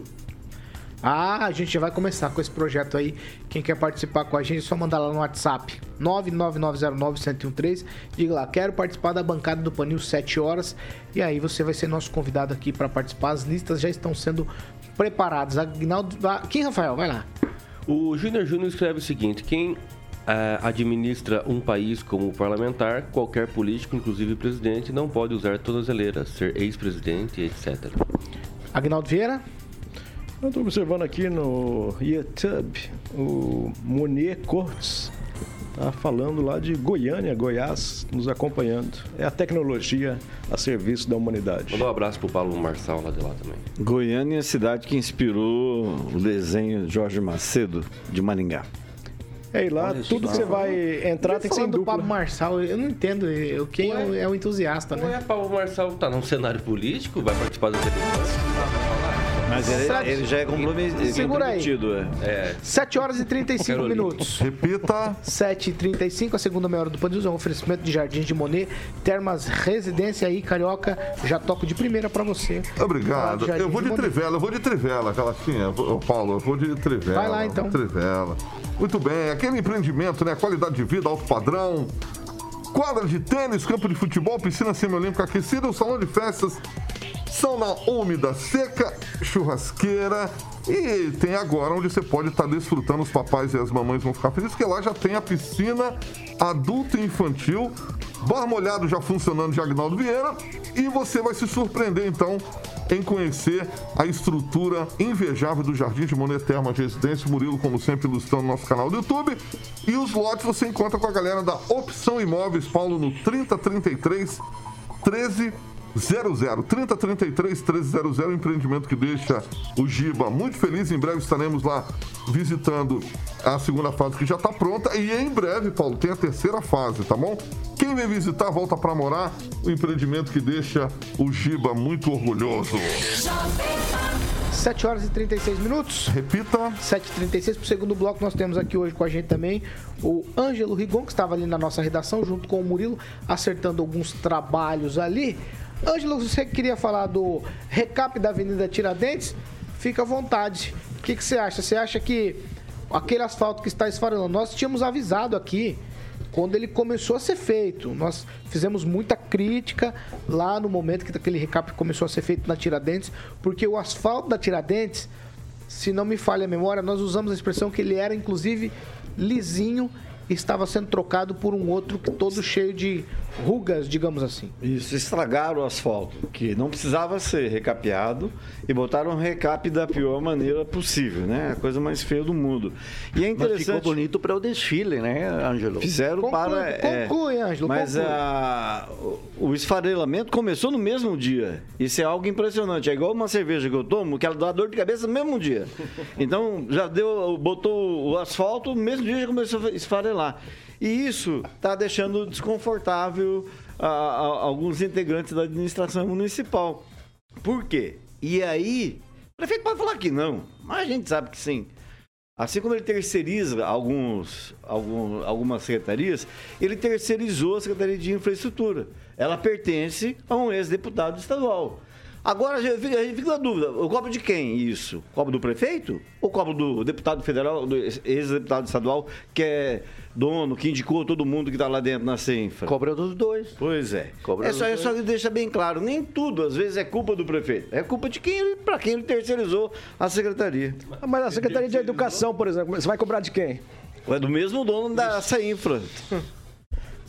Ah, a gente já vai começar com esse projeto aí. Quem quer participar com a gente é só mandar lá no WhatsApp 99909-1013. Diga lá, quero participar da bancada do Panil 7 horas. E aí você vai ser nosso convidado aqui para participar. As listas já estão sendo preparadas. Agnaldo, quem, Rafael? Vai lá. O Júnior Júnior escreve o seguinte: quem eh, administra um país como parlamentar, qualquer político, inclusive presidente, não pode usar tornozeleira, ser ex-presidente, etc. Agnaldo Vieira? Eu estou observando aqui no YouTube o Monier Cortes. Tá falando lá de Goiânia, Goiás, nos acompanhando. É a tecnologia a serviço da humanidade. Mandar um abraço pro Paulo Marçal lá de lá também. Goiânia é a cidade que inspirou o desenho Jorge Macedo de Maringá. É, e lá tudo que você vai entrar tem que ser em Falando do dupla. Pablo Marçal, eu não entendo. eu- Quem é o, é o entusiasta, Não né? é Paulo Marçal tá num cenário político, vai participar das eleições. Mas ele, Sete- ele já é comprometido. Segura aí. é. É, 7 horas e 35 Carolina. minutos. Repita. 7h35, a segunda meia hora do Panils é um oferecimento de Jardins de Monet, Termas Residência aí, Carioca. Já toco de primeira pra você. Obrigado. Jardim Eu vou de Monet. trivela, eu vou de trivela, Calacinha. Ô, Paulo, eu vou de trivela. Vai lá, então. Trivela. Muito bem, aquele empreendimento, né? Qualidade de vida, alto padrão. Quadra de tênis, campo de futebol, piscina semiolímpica aquecida, o salão de festas, sauna úmida, seca, churrasqueira. E tem agora onde você pode estar desfrutando, os papais e as mamães vão ficar felizes, porque lá já tem a piscina adulta e infantil, bar molhado já funcionando de Agnaldo Vieira. E você vai se surpreender então em conhecer a estrutura invejável do Jardim de Monet Termas Residência. Murilo, como sempre, ilustrando nosso canal do YouTube. E os lotes você encontra com a galera da Opção Imóveis, Paulo, no 3033 13 00 3033 1300, um empreendimento que deixa o Giba muito feliz. Em breve estaremos lá visitando a segunda fase que já está pronta. E em breve, Paulo, tem a terceira fase, tá bom? Quem vem visitar, volta para morar. O empreendimento que deixa o Giba muito orgulhoso. 7 horas e 36 minutos. Repita. 7h36 pro segundo bloco, nós temos aqui hoje com a gente também o Ângelo Rigon, que estava ali na nossa redação, junto com o Murilo, acertando alguns trabalhos ali. Ângelo, você queria falar do recap da Avenida Tiradentes? Fica à vontade. O que, que você acha? Você acha que aquele asfalto que está esfarelando, nós tínhamos avisado aqui quando ele começou a ser feito. Nós fizemos muita crítica lá no momento que aquele recap começou a ser feito na Tiradentes, porque o asfalto da Tiradentes, se não me falha a memória, nós usamos a expressão que ele era inclusive lisinho estava sendo trocado por um outro que todo cheio de rugas, digamos assim. Isso, estragaram o asfalto, que não precisava ser recapeado e botaram um recap da pior maneira possível, né? A coisa mais feia do mundo. E é interessante. Mas ficou bonito para o desfile, né, Ângelo? Fizeram Conclui, para. conclui, Ângelo, Mas conclui. a, o esfarelamento começou no mesmo dia. Isso é algo impressionante. É igual uma cerveja que eu tomo, que ela dá dor de cabeça no mesmo dia. Então, já deu, botou o asfalto, no mesmo dia já começou a esfarelar. E isso está deixando desconfortável a- a- alguns integrantes da administração municipal. Por quê? E aí, o prefeito pode falar que não, mas a gente sabe que sim. Assim como ele terceiriza alguns, algum- algumas secretarias, ele terceirizou a Secretaria de Infraestrutura. Ela pertence a um ex-deputado estadual. Agora a gente fica, a dúvida: o cobro de quem isso? Cobro do prefeito? Ou cobro do deputado federal, do ex-deputado estadual, que é dono, que indicou todo mundo que está lá dentro na CENFRA? Cobra dos dois. Pois é. Cobra é só, é só que deixa bem claro: nem tudo, às vezes, é culpa do prefeito. É culpa de quem, para quem ele terceirizou a secretaria. Ah, Mas a Secretaria de Educação, por exemplo, você vai cobrar de quem? É do mesmo dono da CENFRA.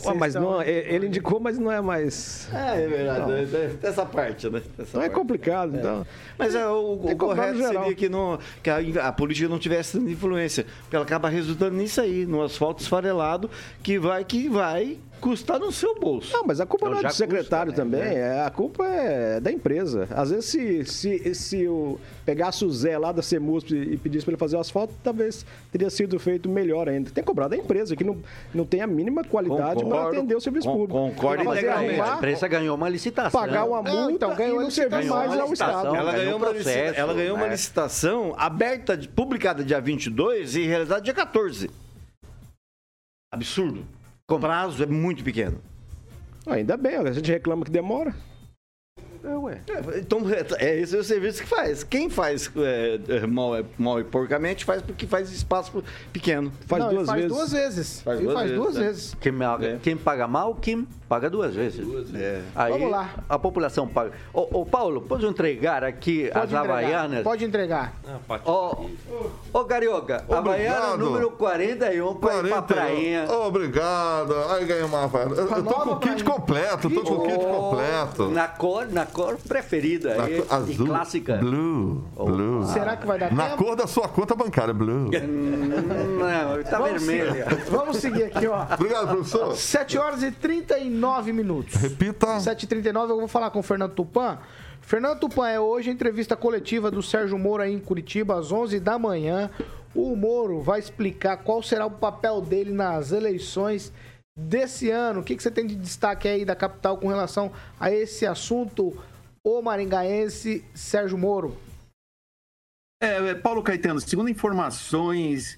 Ué, mas não, é- ele indicou, mas não é mais. É, é verdade. Tem essa parte, né? Essa Então é parte. complicado. Então. Mas é, o, o correto seria que, não, que a, a política não tivesse tanta influência. Porque ela acaba resultando nisso aí, no asfalto esfarelado, que vai, que vai custar no seu bolso. Não, mas a culpa Então não é do secretário custa, né? também, é, a culpa é da empresa. Às vezes, se, se, se eu pegasse o Zé lá da CEMUSP e pedisse para ele fazer o asfalto, talvez teria sido feito melhor ainda. Tem que cobrar da empresa, que não, não tem a mínima qualidade para atender o serviço Con- público. concordo integralmente. A empresa ganhou uma licitação. pagar uma Não, multa então, ganhou e não servir mais ao licitação. Estado. Ela ganhou ganhou, um uma, processo, licita- ela ganhou uma né? licitação aberta, publicada dia 22 e realizada dia 14. Absurdo. O prazo é muito pequeno. Ainda bem, a gente reclama que demora. É, Então, é, é esse é o serviço que faz. Quem faz é, é, mal, é- mal e porcamente faz porque faz espaço pequeno. Faz Não, duas faz vezes. duas vezes. Faz Ele duas faz vezes, duas né? vezes. Quem, paga- quem paga mal, quem paga duas vezes. É. Aí Vamos lá. a população paga. Ô, ô, Paulo, pode entregar aqui Pode as entregar. Havaianas? Pode entregar. Ô, ô Carioca, Havaiana Obrigado. número 41 pra ir pra prainha. Obrigado. Aí ganhei uma Havaiana. Eu, eu tô com o kit completo, tô com o kit completo. Na cor, na cor preferida. Na cor azul. E clássica. Blue. Blue. Será que vai dar Na tempo? cor da sua conta bancária, blue. Não, tá Vamos vermelha. Vamos seguir aqui, ó. Obrigado, professor. 7 horas e 39 minutos. Repita. 7h39, eu vou falar com o Fernando Tupan. Fernando Tupan, é hoje a entrevista coletiva do Sérgio Moro aí em Curitiba, às 11 da manhã. O Moro vai explicar qual será o papel dele nas eleições desse ano. O que, que você tem de destaque aí da capital com relação a esse assunto, o maringaense Sérgio Moro? É, é, Paulo Caetano, segundo informações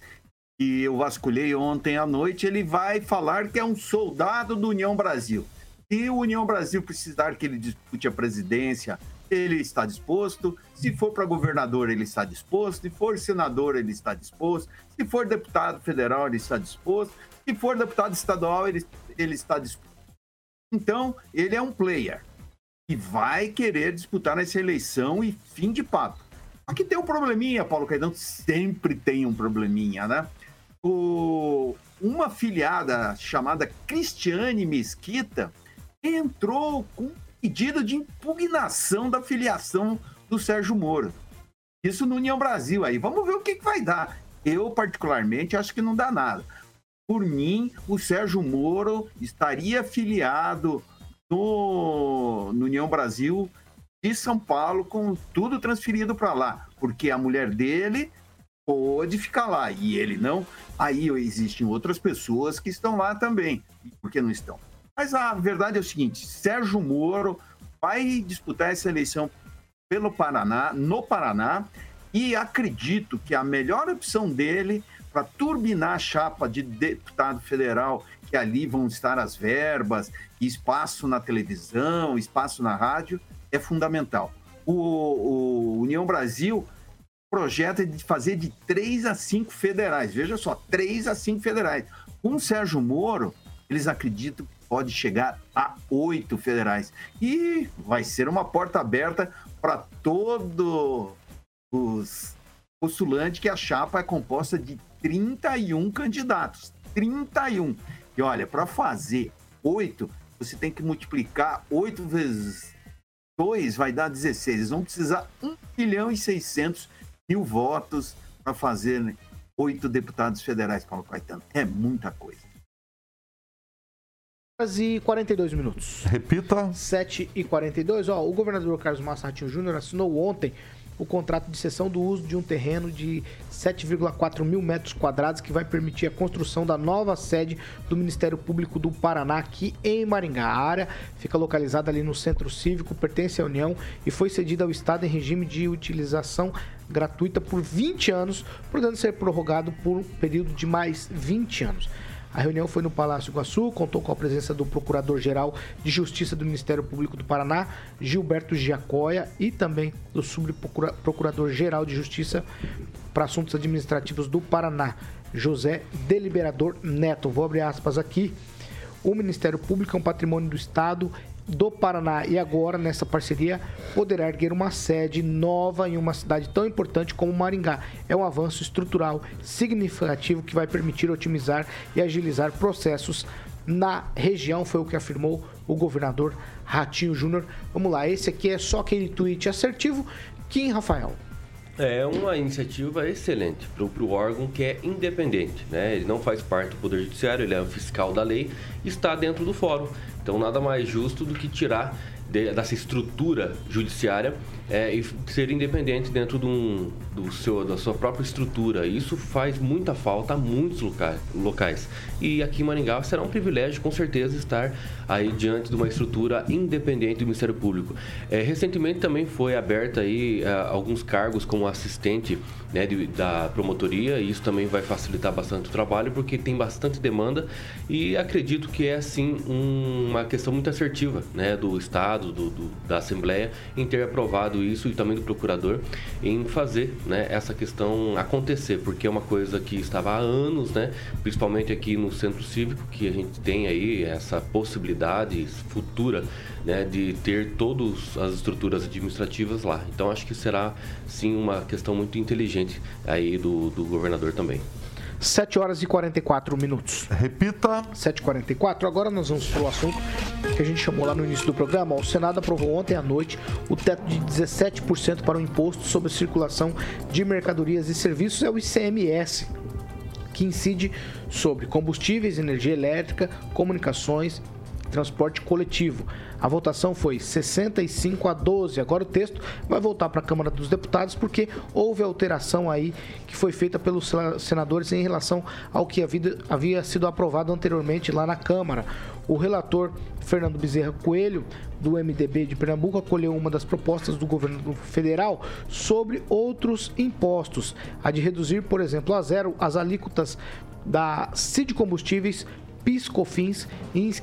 que eu vasculhei ontem à noite, ele vai falar que é um soldado do União Brasil. Se o União Brasil precisar que ele dispute a presidência, ele está disposto. Se for para governador, ele está disposto. Se for senador, ele está disposto. Se for deputado federal, ele está disposto. Se for deputado estadual, ele, ele está disposto. Então, ele é um player e vai querer disputar essa eleição e fim de papo. Aqui tem um probleminha, Paulo Caetano, sempre tem um probleminha, né? O, uma filiada chamada Cristiane Mesquita entrou com pedido de impugnação da filiação do Sérgio Moro. Isso no União Brasil aí. Vamos ver o que, que vai dar. Eu, particularmente, acho que não dá nada. Por mim, o Sérgio Moro estaria filiado no, no União Brasil de São Paulo com tudo transferido para lá, porque a mulher dele pôde ficar lá e ele não. Aí existem outras pessoas que estão lá também. Por que não estão? Mas a verdade é o seguinte: Sérgio Moro vai disputar essa eleição pelo Paraná, no Paraná, e acredito que a melhor opção dele para turbinar a chapa de deputado federal que ali vão estar as verbas, espaço na televisão, espaço na rádio, é fundamental. O, o União Brasil projeta de fazer de três a cinco federais. Veja só, três a cinco federais. Com o Sérgio Moro, eles acreditam que pode chegar a oito federais. E vai ser uma porta aberta para todos os postulantes que a chapa é composta de 31 candidatos. 31. E olha, para fazer oito, você tem que multiplicar oito vezes 2 vai dar 16. Eles vão precisar 1 milhão e 600 mil votos para fazer oito deputados federais, Paulo Caetano. É muita coisa. e 42 minutos. Repita. 7 e 42. Ó, o governador Carlos Massa Ratinho Júnior assinou ontem o contrato de cessão do uso de um terreno de 7,4 mil metros quadrados que vai permitir a construção da nova sede do Ministério Público do Paraná aqui em Maringá. A área fica localizada ali no Centro Cívico, pertence à União e foi cedida ao Estado em regime de utilização gratuita por 20 anos, podendo ser prorrogado por um período de mais 20 anos. A reunião foi no Palácio Iguaçu, contou com a presença do Procurador-Geral de Justiça do Ministério Público do Paraná, Gilberto Giacoia, e também do Subprocurador-Geral de Justiça para Assuntos Administrativos do Paraná, José Deliberador Neto. Vou abrir aspas aqui. O Ministério Público é um patrimônio do Estado do Paraná e agora, nessa parceria, poderá erguer uma sede nova em uma cidade tão importante como Maringá. É um avanço estrutural significativo que vai permitir otimizar e agilizar processos na região, foi o que afirmou o governador Ratinho Júnior. Vamos lá, esse aqui é só aquele tweet assertivo. Kim Rafael. É uma iniciativa excelente para o órgão que é independente. Né? Ele não faz parte do Poder Judiciário, ele é o fiscal da lei, está dentro do fórum. Então, nada mais justo do que tirar de, dessa estrutura judiciária é, e ser independente dentro de um, do seu, da sua própria estrutura. Isso faz muita falta a muitos locais, locais. E aqui em Maringá será um privilégio, com certeza, estar aí diante de uma estrutura independente do Ministério Público. É, recentemente também foi aberta aí é, alguns cargos como assistente né, de, da promotoria e isso também vai facilitar bastante o trabalho porque tem bastante demanda e acredito que é assim um, uma questão muito assertiva né, do Estado, do, do, da Assembleia em ter aprovado isso e também do procurador em fazer né, essa questão acontecer porque é uma coisa que estava há anos, né, principalmente aqui no Centro Cívico que a gente tem aí essa possibilidade futura né, de ter todas as estruturas administrativas lá. Então acho que será sim uma questão muito inteligente aí do, do governador também. 7 horas e 44 minutos. Repita. 7h44. Agora nós vamos para o assunto que a gente chamou lá no início do programa. O Senado aprovou ontem à noite o teto de 17% para o imposto sobre circulação de mercadorias e serviços, é o ICMS, que incide sobre combustíveis, energia elétrica, comunicações, transporte coletivo. A votação foi 65 a 12. Agora o texto vai voltar para a Câmara dos Deputados porque houve alteração aí que foi feita pelos senadores em relação ao que havia, havia sido aprovado anteriormente lá na Câmara. O relator Fernando Bezerra Coelho, do MDB de Pernambuco, acolheu uma das propostas do governo federal sobre outros impostos, a de reduzir, por exemplo, a zero as alíquotas da CID Combustíveis PIS/COFINS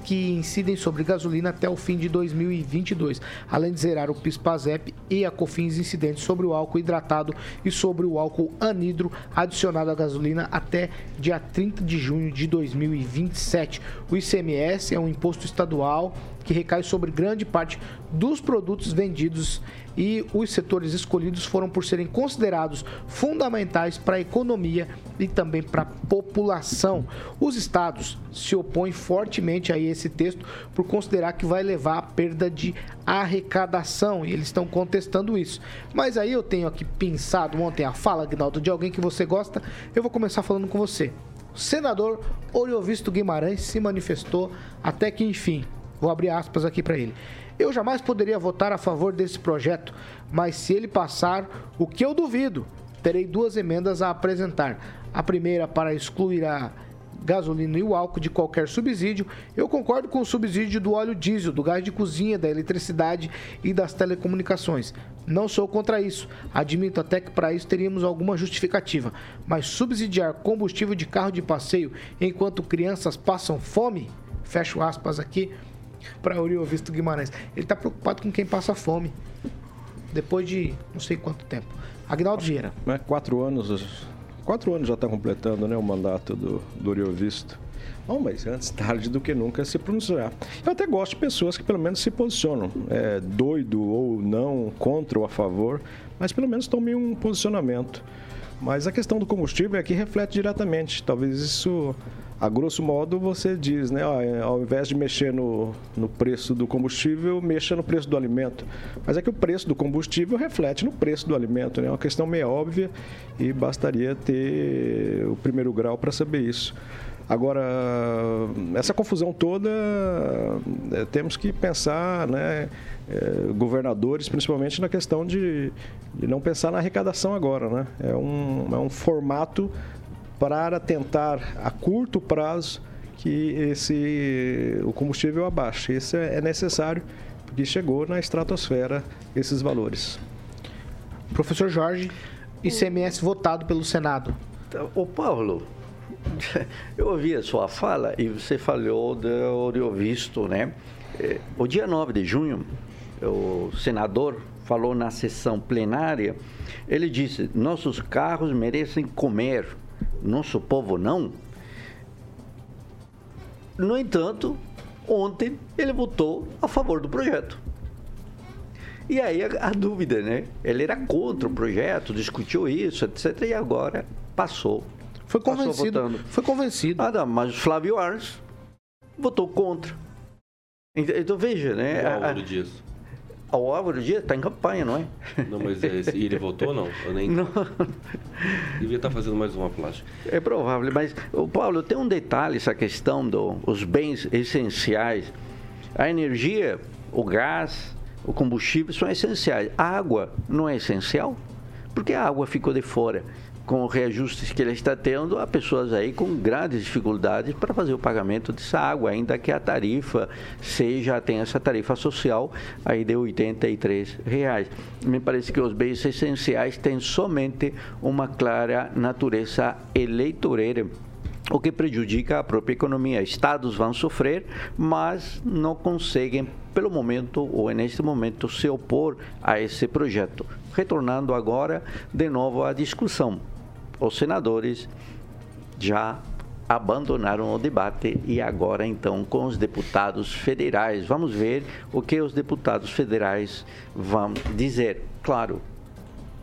que incidem sobre gasolina até o fim de 2022, além de zerar o PIS/PASEP e a COFINS incidentes sobre o álcool hidratado e sobre o álcool anidro adicionado à gasolina até dia 30 de junho de 2027. O ICMS é um imposto estadual que recai sobre grande parte dos produtos vendidos e os setores escolhidos foram por serem considerados fundamentais para a economia e também para a população. Os estados se opõem fortemente a esse texto por considerar que vai levar à perda de arrecadação e eles estão contestando isso. Mas aí eu tenho aqui pensado ontem a fala, Gnaldo, de alguém que você gosta. Eu vou começar falando com você. O senador Oriovisto Guimarães se manifestou até que enfim Vou abrir aspas aqui para ele. Eu jamais poderia votar a favor desse projeto, mas se ele passar, o que eu duvido, terei duas emendas a apresentar. A primeira para excluir a gasolina e o álcool de qualquer subsídio, eu concordo com o subsídio do óleo diesel, do gás de cozinha, da eletricidade e das telecomunicações. Não sou contra isso. Admito até que para isso teríamos alguma justificativa. Mas subsidiar combustível de carro de passeio enquanto crianças passam fome? Fecho aspas aqui para Visto Guimarães. Ele está preocupado com quem passa fome. Depois de não sei quanto tempo. Agnaldo Vieira. É, quatro anos, quatro anos já está completando né, o mandato do, do Visto. Bom, mas antes tarde do que nunca se pronunciar. Eu até gosto de pessoas que pelo menos se posicionam, é, doido ou não, contra ou a favor, mas pelo menos tomem um posicionamento. Mas a questão do combustível é que reflete diretamente. Talvez isso a grosso modo você diz, né, ao invés de mexer no, no preço do combustível, mexa no preço do alimento. Mas é que o preço do combustível reflete no preço do alimento, né? É uma questão meio óbvia e bastaria ter o primeiro grau para saber isso. Agora, essa confusão toda, é, temos que pensar, né, é, governadores, principalmente na questão de, de, não pensar na arrecadação agora, né? É um, é um formato para tentar a curto prazo que esse o combustível abaixe. Isso é necessário porque chegou na estratosfera esses valores. Professor Jorge, ICMS votado pelo Senado. O Paulo, eu ouvi a sua fala e você falou do Oriovisto, né? É, o dia 9 de junho, o senador falou na sessão plenária, ele disse: nossos carros merecem comer nosso povo não. No entanto, ontem ele votou a favor do projeto. E aí a, a, dúvida, né? Ele era contra o projeto, discutiu isso, etc. E agora passou. Foi convencido. Passou foi convencido. Ah, não, mas Flávio Arnes votou contra. Então, veja, né? O Álvaro Dias. O Álvaro Dias está em campanha, não é? Não, mas é, ele votou ou não? Eu nem... Não. Devia estar tá fazendo mais uma plástica. É provável, mas, o Paulo, tem um detalhe essa questão dos do, bens essenciais. A energia, o gás, o combustível são essenciais. A água não é essencial? Porque a água ficou de fora com reajustes que ele está tendo, há pessoas aí com grandes dificuldades para fazer o pagamento dessa água, ainda que a tarifa seja, tenha essa tarifa social aí de 83 reais. Me parece que os bens essenciais têm somente uma clara natureza eleitoreira o que prejudica a própria economia. Estados vão sofrer, mas não conseguem, pelo momento ou neste momento, se opor a esse projeto. Retornando agora de novo à discussão os senadores já abandonaram o debate e agora então com os deputados federais. Vamos ver o que os deputados federais vão dizer. Claro,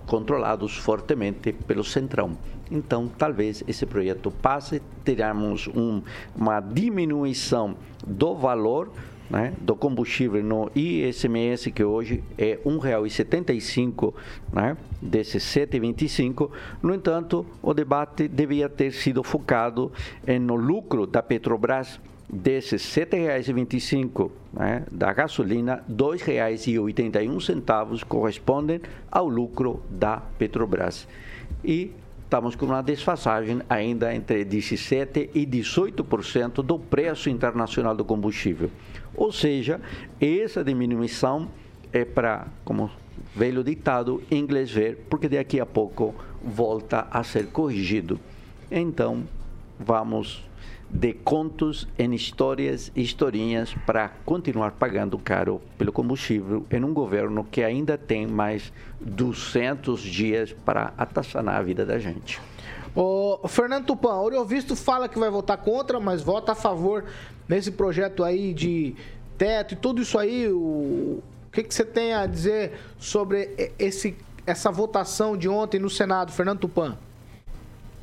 controlados fortemente pelo Centrão. Então, talvez esse projeto passe, teremos um, uma diminuição do valor né, do combustível no ISMS, que hoje é R$ 1,75, né, desses 7,25. No entanto, o debate devia ter sido focado no lucro da Petrobras, desses R$ 7,25 né, da gasolina, R$ 2,81 correspondem ao lucro da Petrobras. E estamos com uma desfasagem ainda entre 17% e 18% do preço internacional do combustível. Ou seja, essa diminuição é para, como velho ditado inglês ver, porque daqui a pouco volta a ser corrigido. Então, vamos de contos em histórias e historinhas para continuar pagando caro pelo combustível em um governo que ainda tem mais 200 dias para atassanar a vida da gente. O Fernando Tupan, o Visto fala que vai votar contra, mas vota a favor nesse projeto aí de teto e tudo isso aí. O, o que, que você tem a dizer sobre esse, essa votação de ontem no Senado, Fernando Tupan?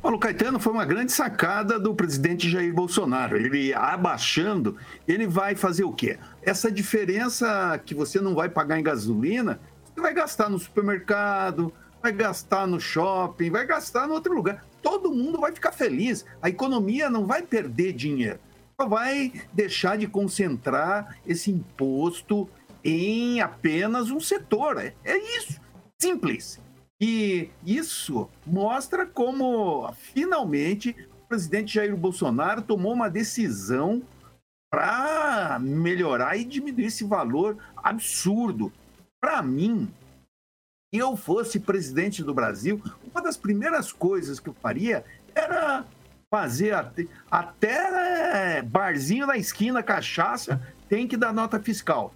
Paulo Caetano foi uma grande sacada do presidente Jair Bolsonaro. Ele abaixando, ele vai fazer o quê? Essa diferença que você não vai pagar em gasolina, você vai gastar no supermercado, vai gastar no shopping, vai gastar em outro lugar. Todo mundo vai ficar feliz. A economia não vai perder dinheiro. Só vai deixar de concentrar esse imposto em apenas um setor. É, é isso. Simples. E isso mostra como finalmente presidente Jair Bolsonaro tomou uma decisão para melhorar e diminuir esse valor absurdo. Para mim, eu fosse presidente do Brasil, uma das primeiras coisas que eu faria era fazer até, até barzinho na esquina, cachaça, tem que dar nota fiscal.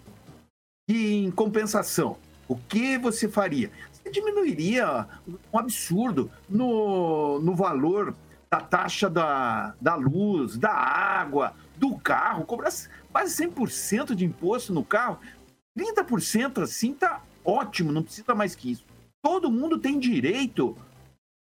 E em compensação, o que você faria? Você diminuiria um absurdo no, no valor da taxa da, da luz, da água, do carro, cobrar quase 100% de imposto no carro. 30% assim tá ótimo, não precisa mais que isso. Todo mundo tem direito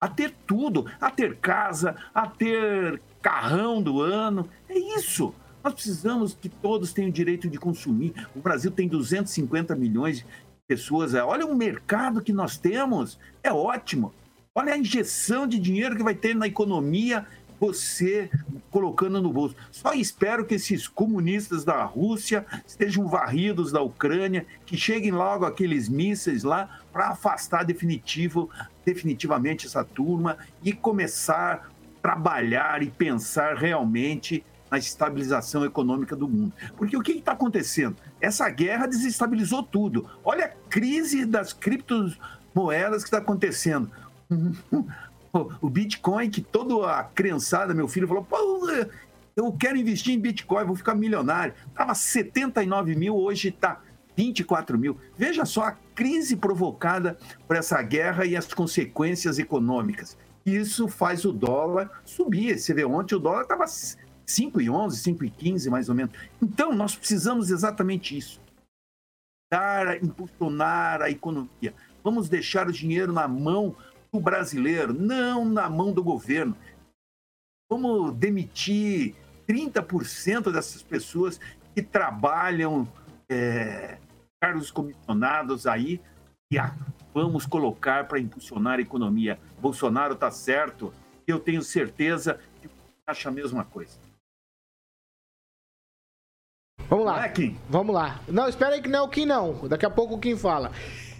a ter tudo, a ter casa, a ter carrão do ano. É isso. Nós precisamos que todos tenham direito de consumir. O Brasil tem 250 milhões de pessoas. Olha o mercado que nós temos. É ótimo. Olha a injeção de dinheiro que vai ter na economia você colocando no bolso. Só espero que esses comunistas da Rússia estejam varridos da Ucrânia, que cheguem logo aqueles mísseis lá para afastar definitivo, definitivamente essa turma e começar a trabalhar e pensar realmente na estabilização econômica do mundo. Porque o que está acontecendo? Essa guerra desestabilizou tudo. Olha a crise das criptomoedas que está acontecendo o Bitcoin, que toda a criançada, meu filho, falou: Pô, eu quero investir em Bitcoin, vou ficar milionário. Estava 79 mil, hoje está 24 mil. Veja só a crise provocada por essa guerra e as consequências econômicas. Isso faz o dólar subir. Você vê, ontem o dólar estava 5,11, 5,15 mais ou menos. Então, nós precisamos exatamente isso. Dar, impulsionar a economia. Vamos deixar o dinheiro na mão brasileiro, não na mão do governo. Vamos demitir 30% dessas pessoas que trabalham é, cargos comissionados aí e ah, vamos colocar para impulsionar a economia. Bolsonaro está certo, eu tenho certeza que acha a mesma coisa. Vamos lá. É, Kim? Vamos lá. Não, espera aí que não é o Kim, não. Daqui a pouco o Kim fala.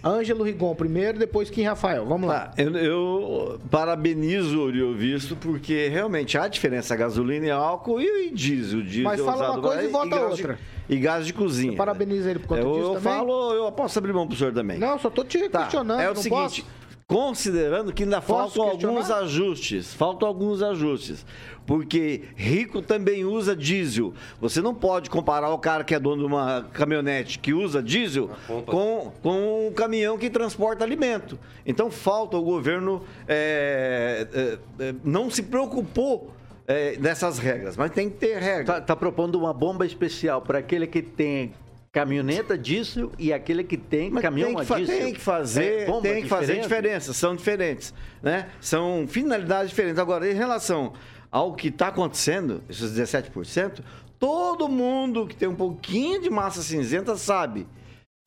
Ângelo Rigon primeiro, depois Kim Rafael. Vamos lá. Ah, eu, eu, parabenizo o Oriovisto, porque realmente há diferença gasolina e álcool e, diesel. diesel Mas fala uma coisa e volta outra. De, e gás de cozinha. Parabeniza ele por conta eu, disso eu também? falo, eu posso abrir mão pro senhor também. Não, só tô te tá, questionando. É o seguinte, posso? Considerando que ainda Posso faltam questionar? alguns ajustes. Faltam alguns ajustes. Porque rico também usa diesel. Você não pode comparar o cara que é dono de uma caminhonete que usa diesel com, com um caminhão que transporta alimento. Então falta o governo é, é, é, não se preocupou é, dessas regras, mas tem que ter regras. Está tá propondo uma bomba especial para aquele que tem caminhoneta diesel e aquele que tem Mas caminhão tem que, a diesel. Tem que fazer, é, tem que fazer diferença, são diferentes, né? São finalidades diferentes. Agora, em relação ao que está acontecendo, esses 17%, todo mundo que tem um pouquinho de massa cinzenta sabe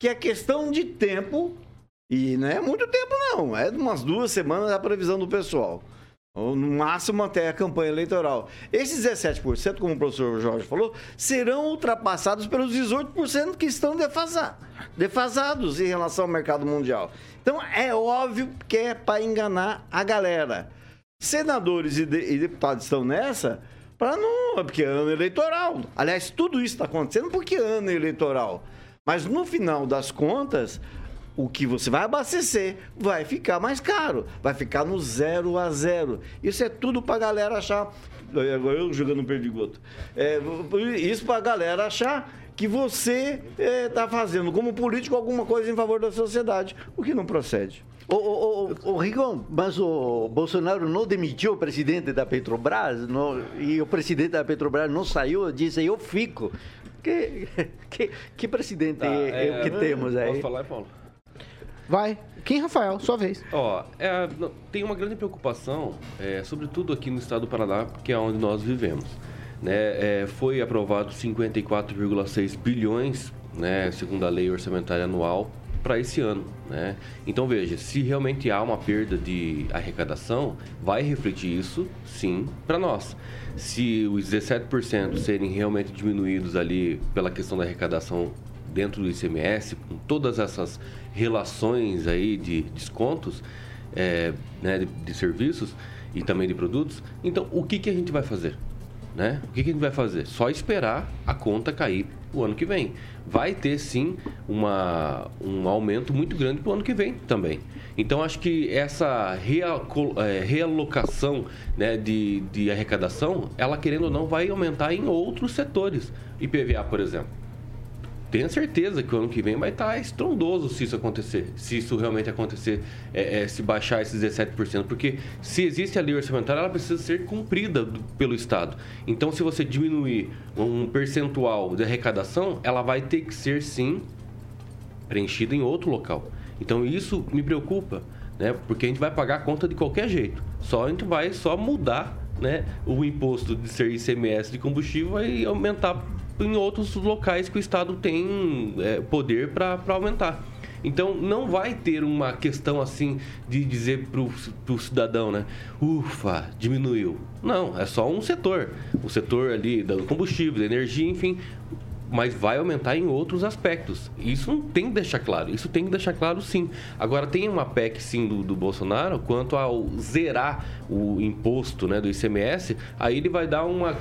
que é questão de tempo e não é muito tempo não, é umas duas semanas a previsão do pessoal. Ou no máximo até a campanha eleitoral. Esses 17%, como o professor Jorge falou, serão ultrapassados pelos 18% que estão defasados em relação ao mercado mundial. Então é óbvio que é para enganar a galera. Senadores e, de, e deputados estão nessa para não. Porque é ano eleitoral. Aliás, tudo isso está acontecendo porque é ano eleitoral. Mas no final das contas, o que você vai abastecer vai ficar mais caro, vai ficar no zero a zero. Isso é tudo para a galera achar. Agora eu jogando perdigoto. É, isso para a galera achar que você está é, tá fazendo como político alguma coisa em favor da sociedade, o que não procede. Ô, ô, ô, ô, Rigon, mas o Bolsonaro não demitiu o presidente da Petrobras não, e o presidente da Petrobras não saiu, disse eu fico. Que, que, que presidente tá, é, é, o que temos aí? Posso falar, Paulo? Vai. Quem, Rafael? Sua vez. Ó, é, tem uma grande preocupação, é, sobretudo aqui no estado do Paraná, que é onde nós vivemos. Né? É, foi aprovado 54,6 bilhões, né, segundo a lei orçamentária anual, para esse ano. Né? Então veja, se realmente há uma perda de arrecadação, vai refletir isso sim para nós. Se os 17% serem realmente diminuídos ali pela questão da arrecadação dentro do ICMS, com todas essas relações aí de descontos, é, né, de, de serviços e também de produtos. Então, o que, que a gente vai fazer? Né? O que, que a gente vai fazer? Só esperar a conta cair o ano que vem. Vai ter sim uma, um aumento muito grande para o ano que vem também. Então acho que essa é, realocação né, de, de arrecadação, ela querendo ou não, vai aumentar em outros setores. IPVA, por exemplo. Tenho certeza que o ano que vem vai estar estrondoso se isso acontecer. Se isso realmente acontecer, é, é, se baixar esses 17%. Porque se existe a lei orçamentária, ela precisa ser cumprida do- pelo Estado. Então, se você diminuir um percentual de arrecadação, ela vai ter que ser, sim, preenchida em outro local. Então, isso me preocupa, né? Porque a gente vai pagar a conta de qualquer jeito. Só a gente vai só mudar né, o imposto de ser ICMS de combustível e aumentar em outros locais que o Estado tem é, poder para aumentar. Então, não vai ter uma questão assim de dizer para o cidadão, né? Ufa, diminuiu. Não, é só um setor. O setor ali do combustível, da energia, enfim. Mas vai aumentar em outros aspectos. Isso não tem que deixar claro. Isso tem que deixar claro sim. Agora, tem uma PEC sim do, do Bolsonaro quanto ao zerar o imposto né, do ICMS. Aí ele vai dar uma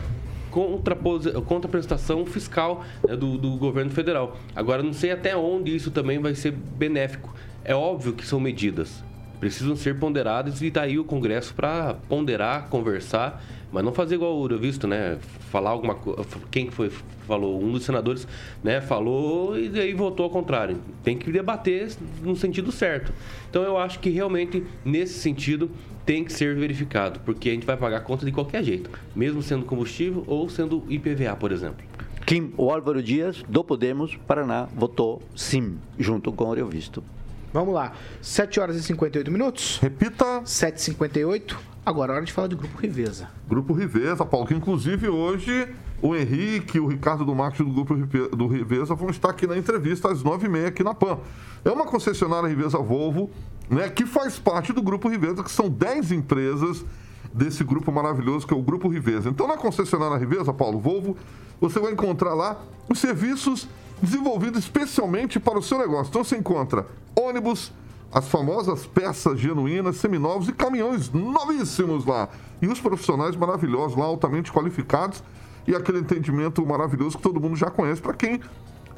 contraprestação fiscal né, do, do governo federal. Agora, não sei até onde isso também vai ser benéfico. É óbvio que são medidas, precisam ser ponderadas e daí o Congresso para ponderar, conversar, mas não fazer igual o Eurovisto, né? Falar alguma coisa. Quem que foi falou? Um dos senadores, né? Falou e daí votou ao contrário. Tem que debater no sentido certo. Então eu acho que realmente nesse sentido tem que ser verificado, porque a gente vai pagar a conta de qualquer jeito, mesmo sendo combustível ou sendo IPVA, por exemplo. Kim, o Álvaro Dias, do Podemos, Paraná, votou sim, junto com o Eurovisto. Vamos lá. 7 horas e 58 minutos. Repita. 7h58. Agora é hora de falar do Grupo Riveza. Grupo Riveza, Paulo, que inclusive hoje o Henrique o Ricardo do marketing do Grupo do Riveza vão estar aqui na entrevista às 9h30 aqui na PAN. É uma concessionária Riveza Volvo, né, que faz parte do Grupo Riveza, que são 10 empresas desse grupo maravilhoso que é o Grupo Riveza. Então, na concessionária Riveza, Paulo Volvo, você vai encontrar lá os serviços desenvolvidos especialmente para o seu negócio. Então, você encontra ônibus, as famosas peças genuínas, seminovos e caminhões novíssimos lá. E os profissionais maravilhosos lá, altamente qualificados e aquele entendimento maravilhoso que todo mundo já conhece para quem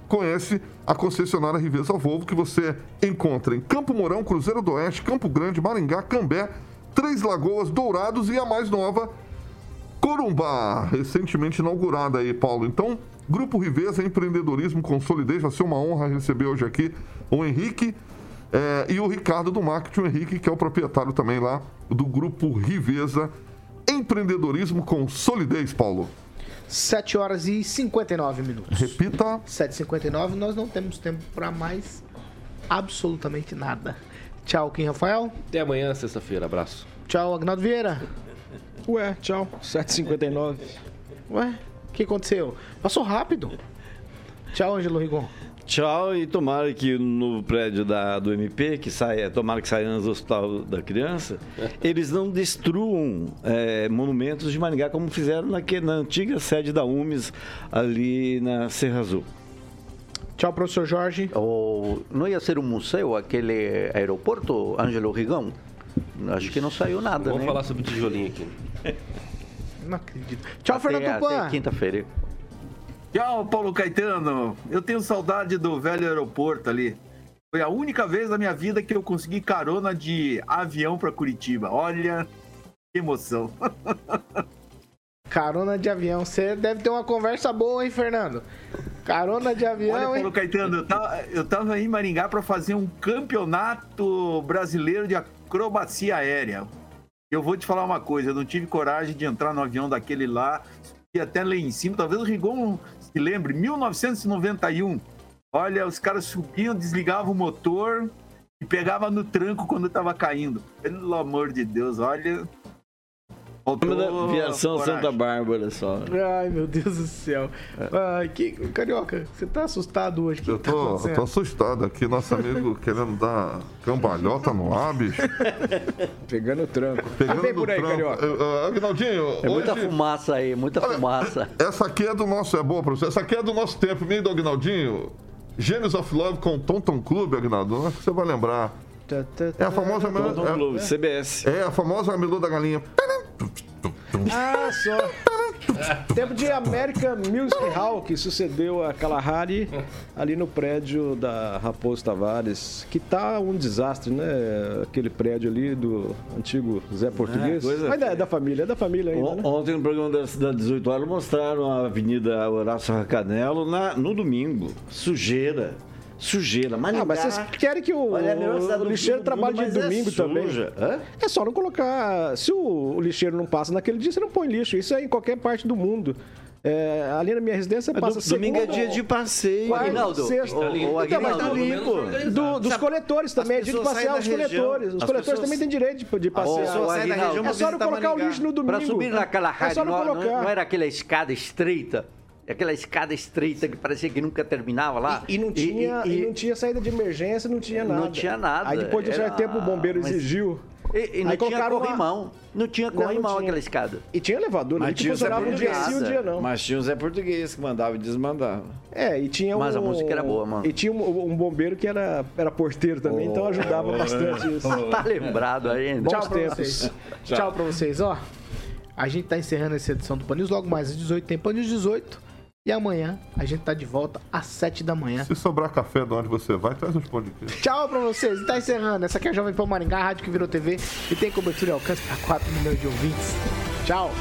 conhece a concessionária Riveza Volvo, que você encontra em Campo Mourão, Cruzeiro do Oeste, Campo Grande, Maringá, Cambé, Três Lagoas, Dourados e a mais nova, Corumbá, recentemente inaugurada aí, Paulo. Então, Grupo Riveza, empreendedorismo com solidez, vai ser uma honra receber hoje aqui o Henrique eh, e o Ricardo do Marketing, o Henrique, que é o proprietário também lá do Grupo Riveza, empreendedorismo com solidez, Paulo. 7 horas e 59 minutos. Repita. 7h59, nós não temos tempo para mais absolutamente nada. Tchau, Kim Rafael. Até amanhã, sexta-feira. Abraço. Tchau, Agnaldo Vieira. Ué, tchau. 7h59. Ué, o que aconteceu? Passou rápido. Tchau, Ângelo Rigon. Tchau e tomara que no prédio da, do MP, que saia, tomara que saia no hospital da criança, eles não destruam é, monumentos de Maringá como fizeram naque, na antiga sede da UMES ali na Serra Azul. Tchau, professor Jorge. O, não ia ser um museu aquele aeroporto, Ângelo Rigão? Acho que não saiu nada, Vamos né? falar sobre tijolinho aqui. Não acredito. Tchau, Até- Fernando Tupan. Até quinta-feira. Tchau, Paulo Caetano. Eu tenho saudade do velho aeroporto ali. Foi a única vez na minha vida que eu consegui carona de avião para Curitiba. Olha, que emoção. Carona de avião. Você deve ter uma conversa boa, hein, Fernando? Carona de avião, Olha, hein? Paulo Caetano, eu tava, eu tava em Maringá para fazer um campeonato brasileiro de acrobacia aérea. Eu vou te falar uma coisa, eu não tive coragem de entrar no avião daquele lá, e até lá em cima, talvez o Rigon se lembre, 1991. Olha, os caras subiam, desligavam o motor e pegava no tranco quando tava caindo. Pelo amor de Deus, olha. Faltou da Aviação coragem. Santa Bárbara só. Ai, meu Deus do céu. Ai, que... Carioca, você tá assustado hoje? O que Eu tá tô, eu acontecendo? tô assustado aqui, nosso amigo querendo dar cambalhota no ar, bicho. Pegando o tranco. Pegando Vem por aí, tranco. Carioca. Eu- eu- Aguinaldinho, É muita hoje- fumaça aí, muita fumaça. Essa aqui é do nosso, é boa, professor. Essa aqui é do nosso tempo, meio do Agnaldinho. Gênios of Love com Tonton Clube, Agnaldo. Acho que você vai lembrar. Tá, tá, É a famosa Tom é- Globo, CBS. É a famosa melô da galinha. Ah, só. Tempo de American Music Hall, que sucedeu a Kalahari ali no prédio da Raposo Tavares, que tá um desastre, né? Aquele prédio ali do antigo Zé Português. coisa Mas é da família, é da família ainda, né? Ontem no programa da Cidade 18 Horas mostraram a Avenida Horácio Racanelo na, no domingo. Sujeira. Sujeira. Mas, Ah, mas vocês querem que o, Olha, é o lixeiro trabalhe de é domingo também? suja. Hã? É só não colocar. Se o, o lixeiro não passa naquele dia, você não põe lixo. Isso é em qualquer parte do mundo. É, ali na minha residência passa do- domingo é dia de passeio. quarta, Aguinaldo, sexta. o- o Então, mas Aguinaldo, tá pelo limpo. Do- dos Sabe, coletores também, é dia de passear os região, coletores. Os coletores pessoas- também têm direito de, de passear. região, É só não colocar o Maringá. lixo no domingo. Para subir naquela É rádio, só não não, não- colocar. não era aquela escada estreita? Aquela escada estreita que parecia que nunca terminava lá. E, e não tinha, e, e- não tinha saída de emergência, não tinha Não nada. tinha nada, Aí depois de um certo era- tempo o bombeiro mas- exigiu. e- e não tinha colocaram uma- corrimão. Não tinha Não, não corrimão tinha. aquela escada. E tinha elevador, Mas tinha Zé funcionava um dia sim, um dia não. Mas tinha o Zé Português que mandava e desmandava. É, e tinha Mas um... a música era boa, mano. E tinha um, um bombeiro que era, era porteiro também, então ajudava bastante isso. Tá lembrado ainda? Tchau Bons pra tempos. vocês. Tchau. pra vocês, ó. A gente tá encerrando essa edição do Pan News. Logo mais às 18 tem Pan News 18. E amanhã a gente tá de volta às 7 da manhã. Se sobrar café de onde você vai, traz uns pão de queijo. Tchau pra vocês. E tá encerrando. Essa aqui é a Jovem Pan Maringá, a rádio que virou TV e tem cobertura e alcance para 4 milhões de ouvintes. Tchau.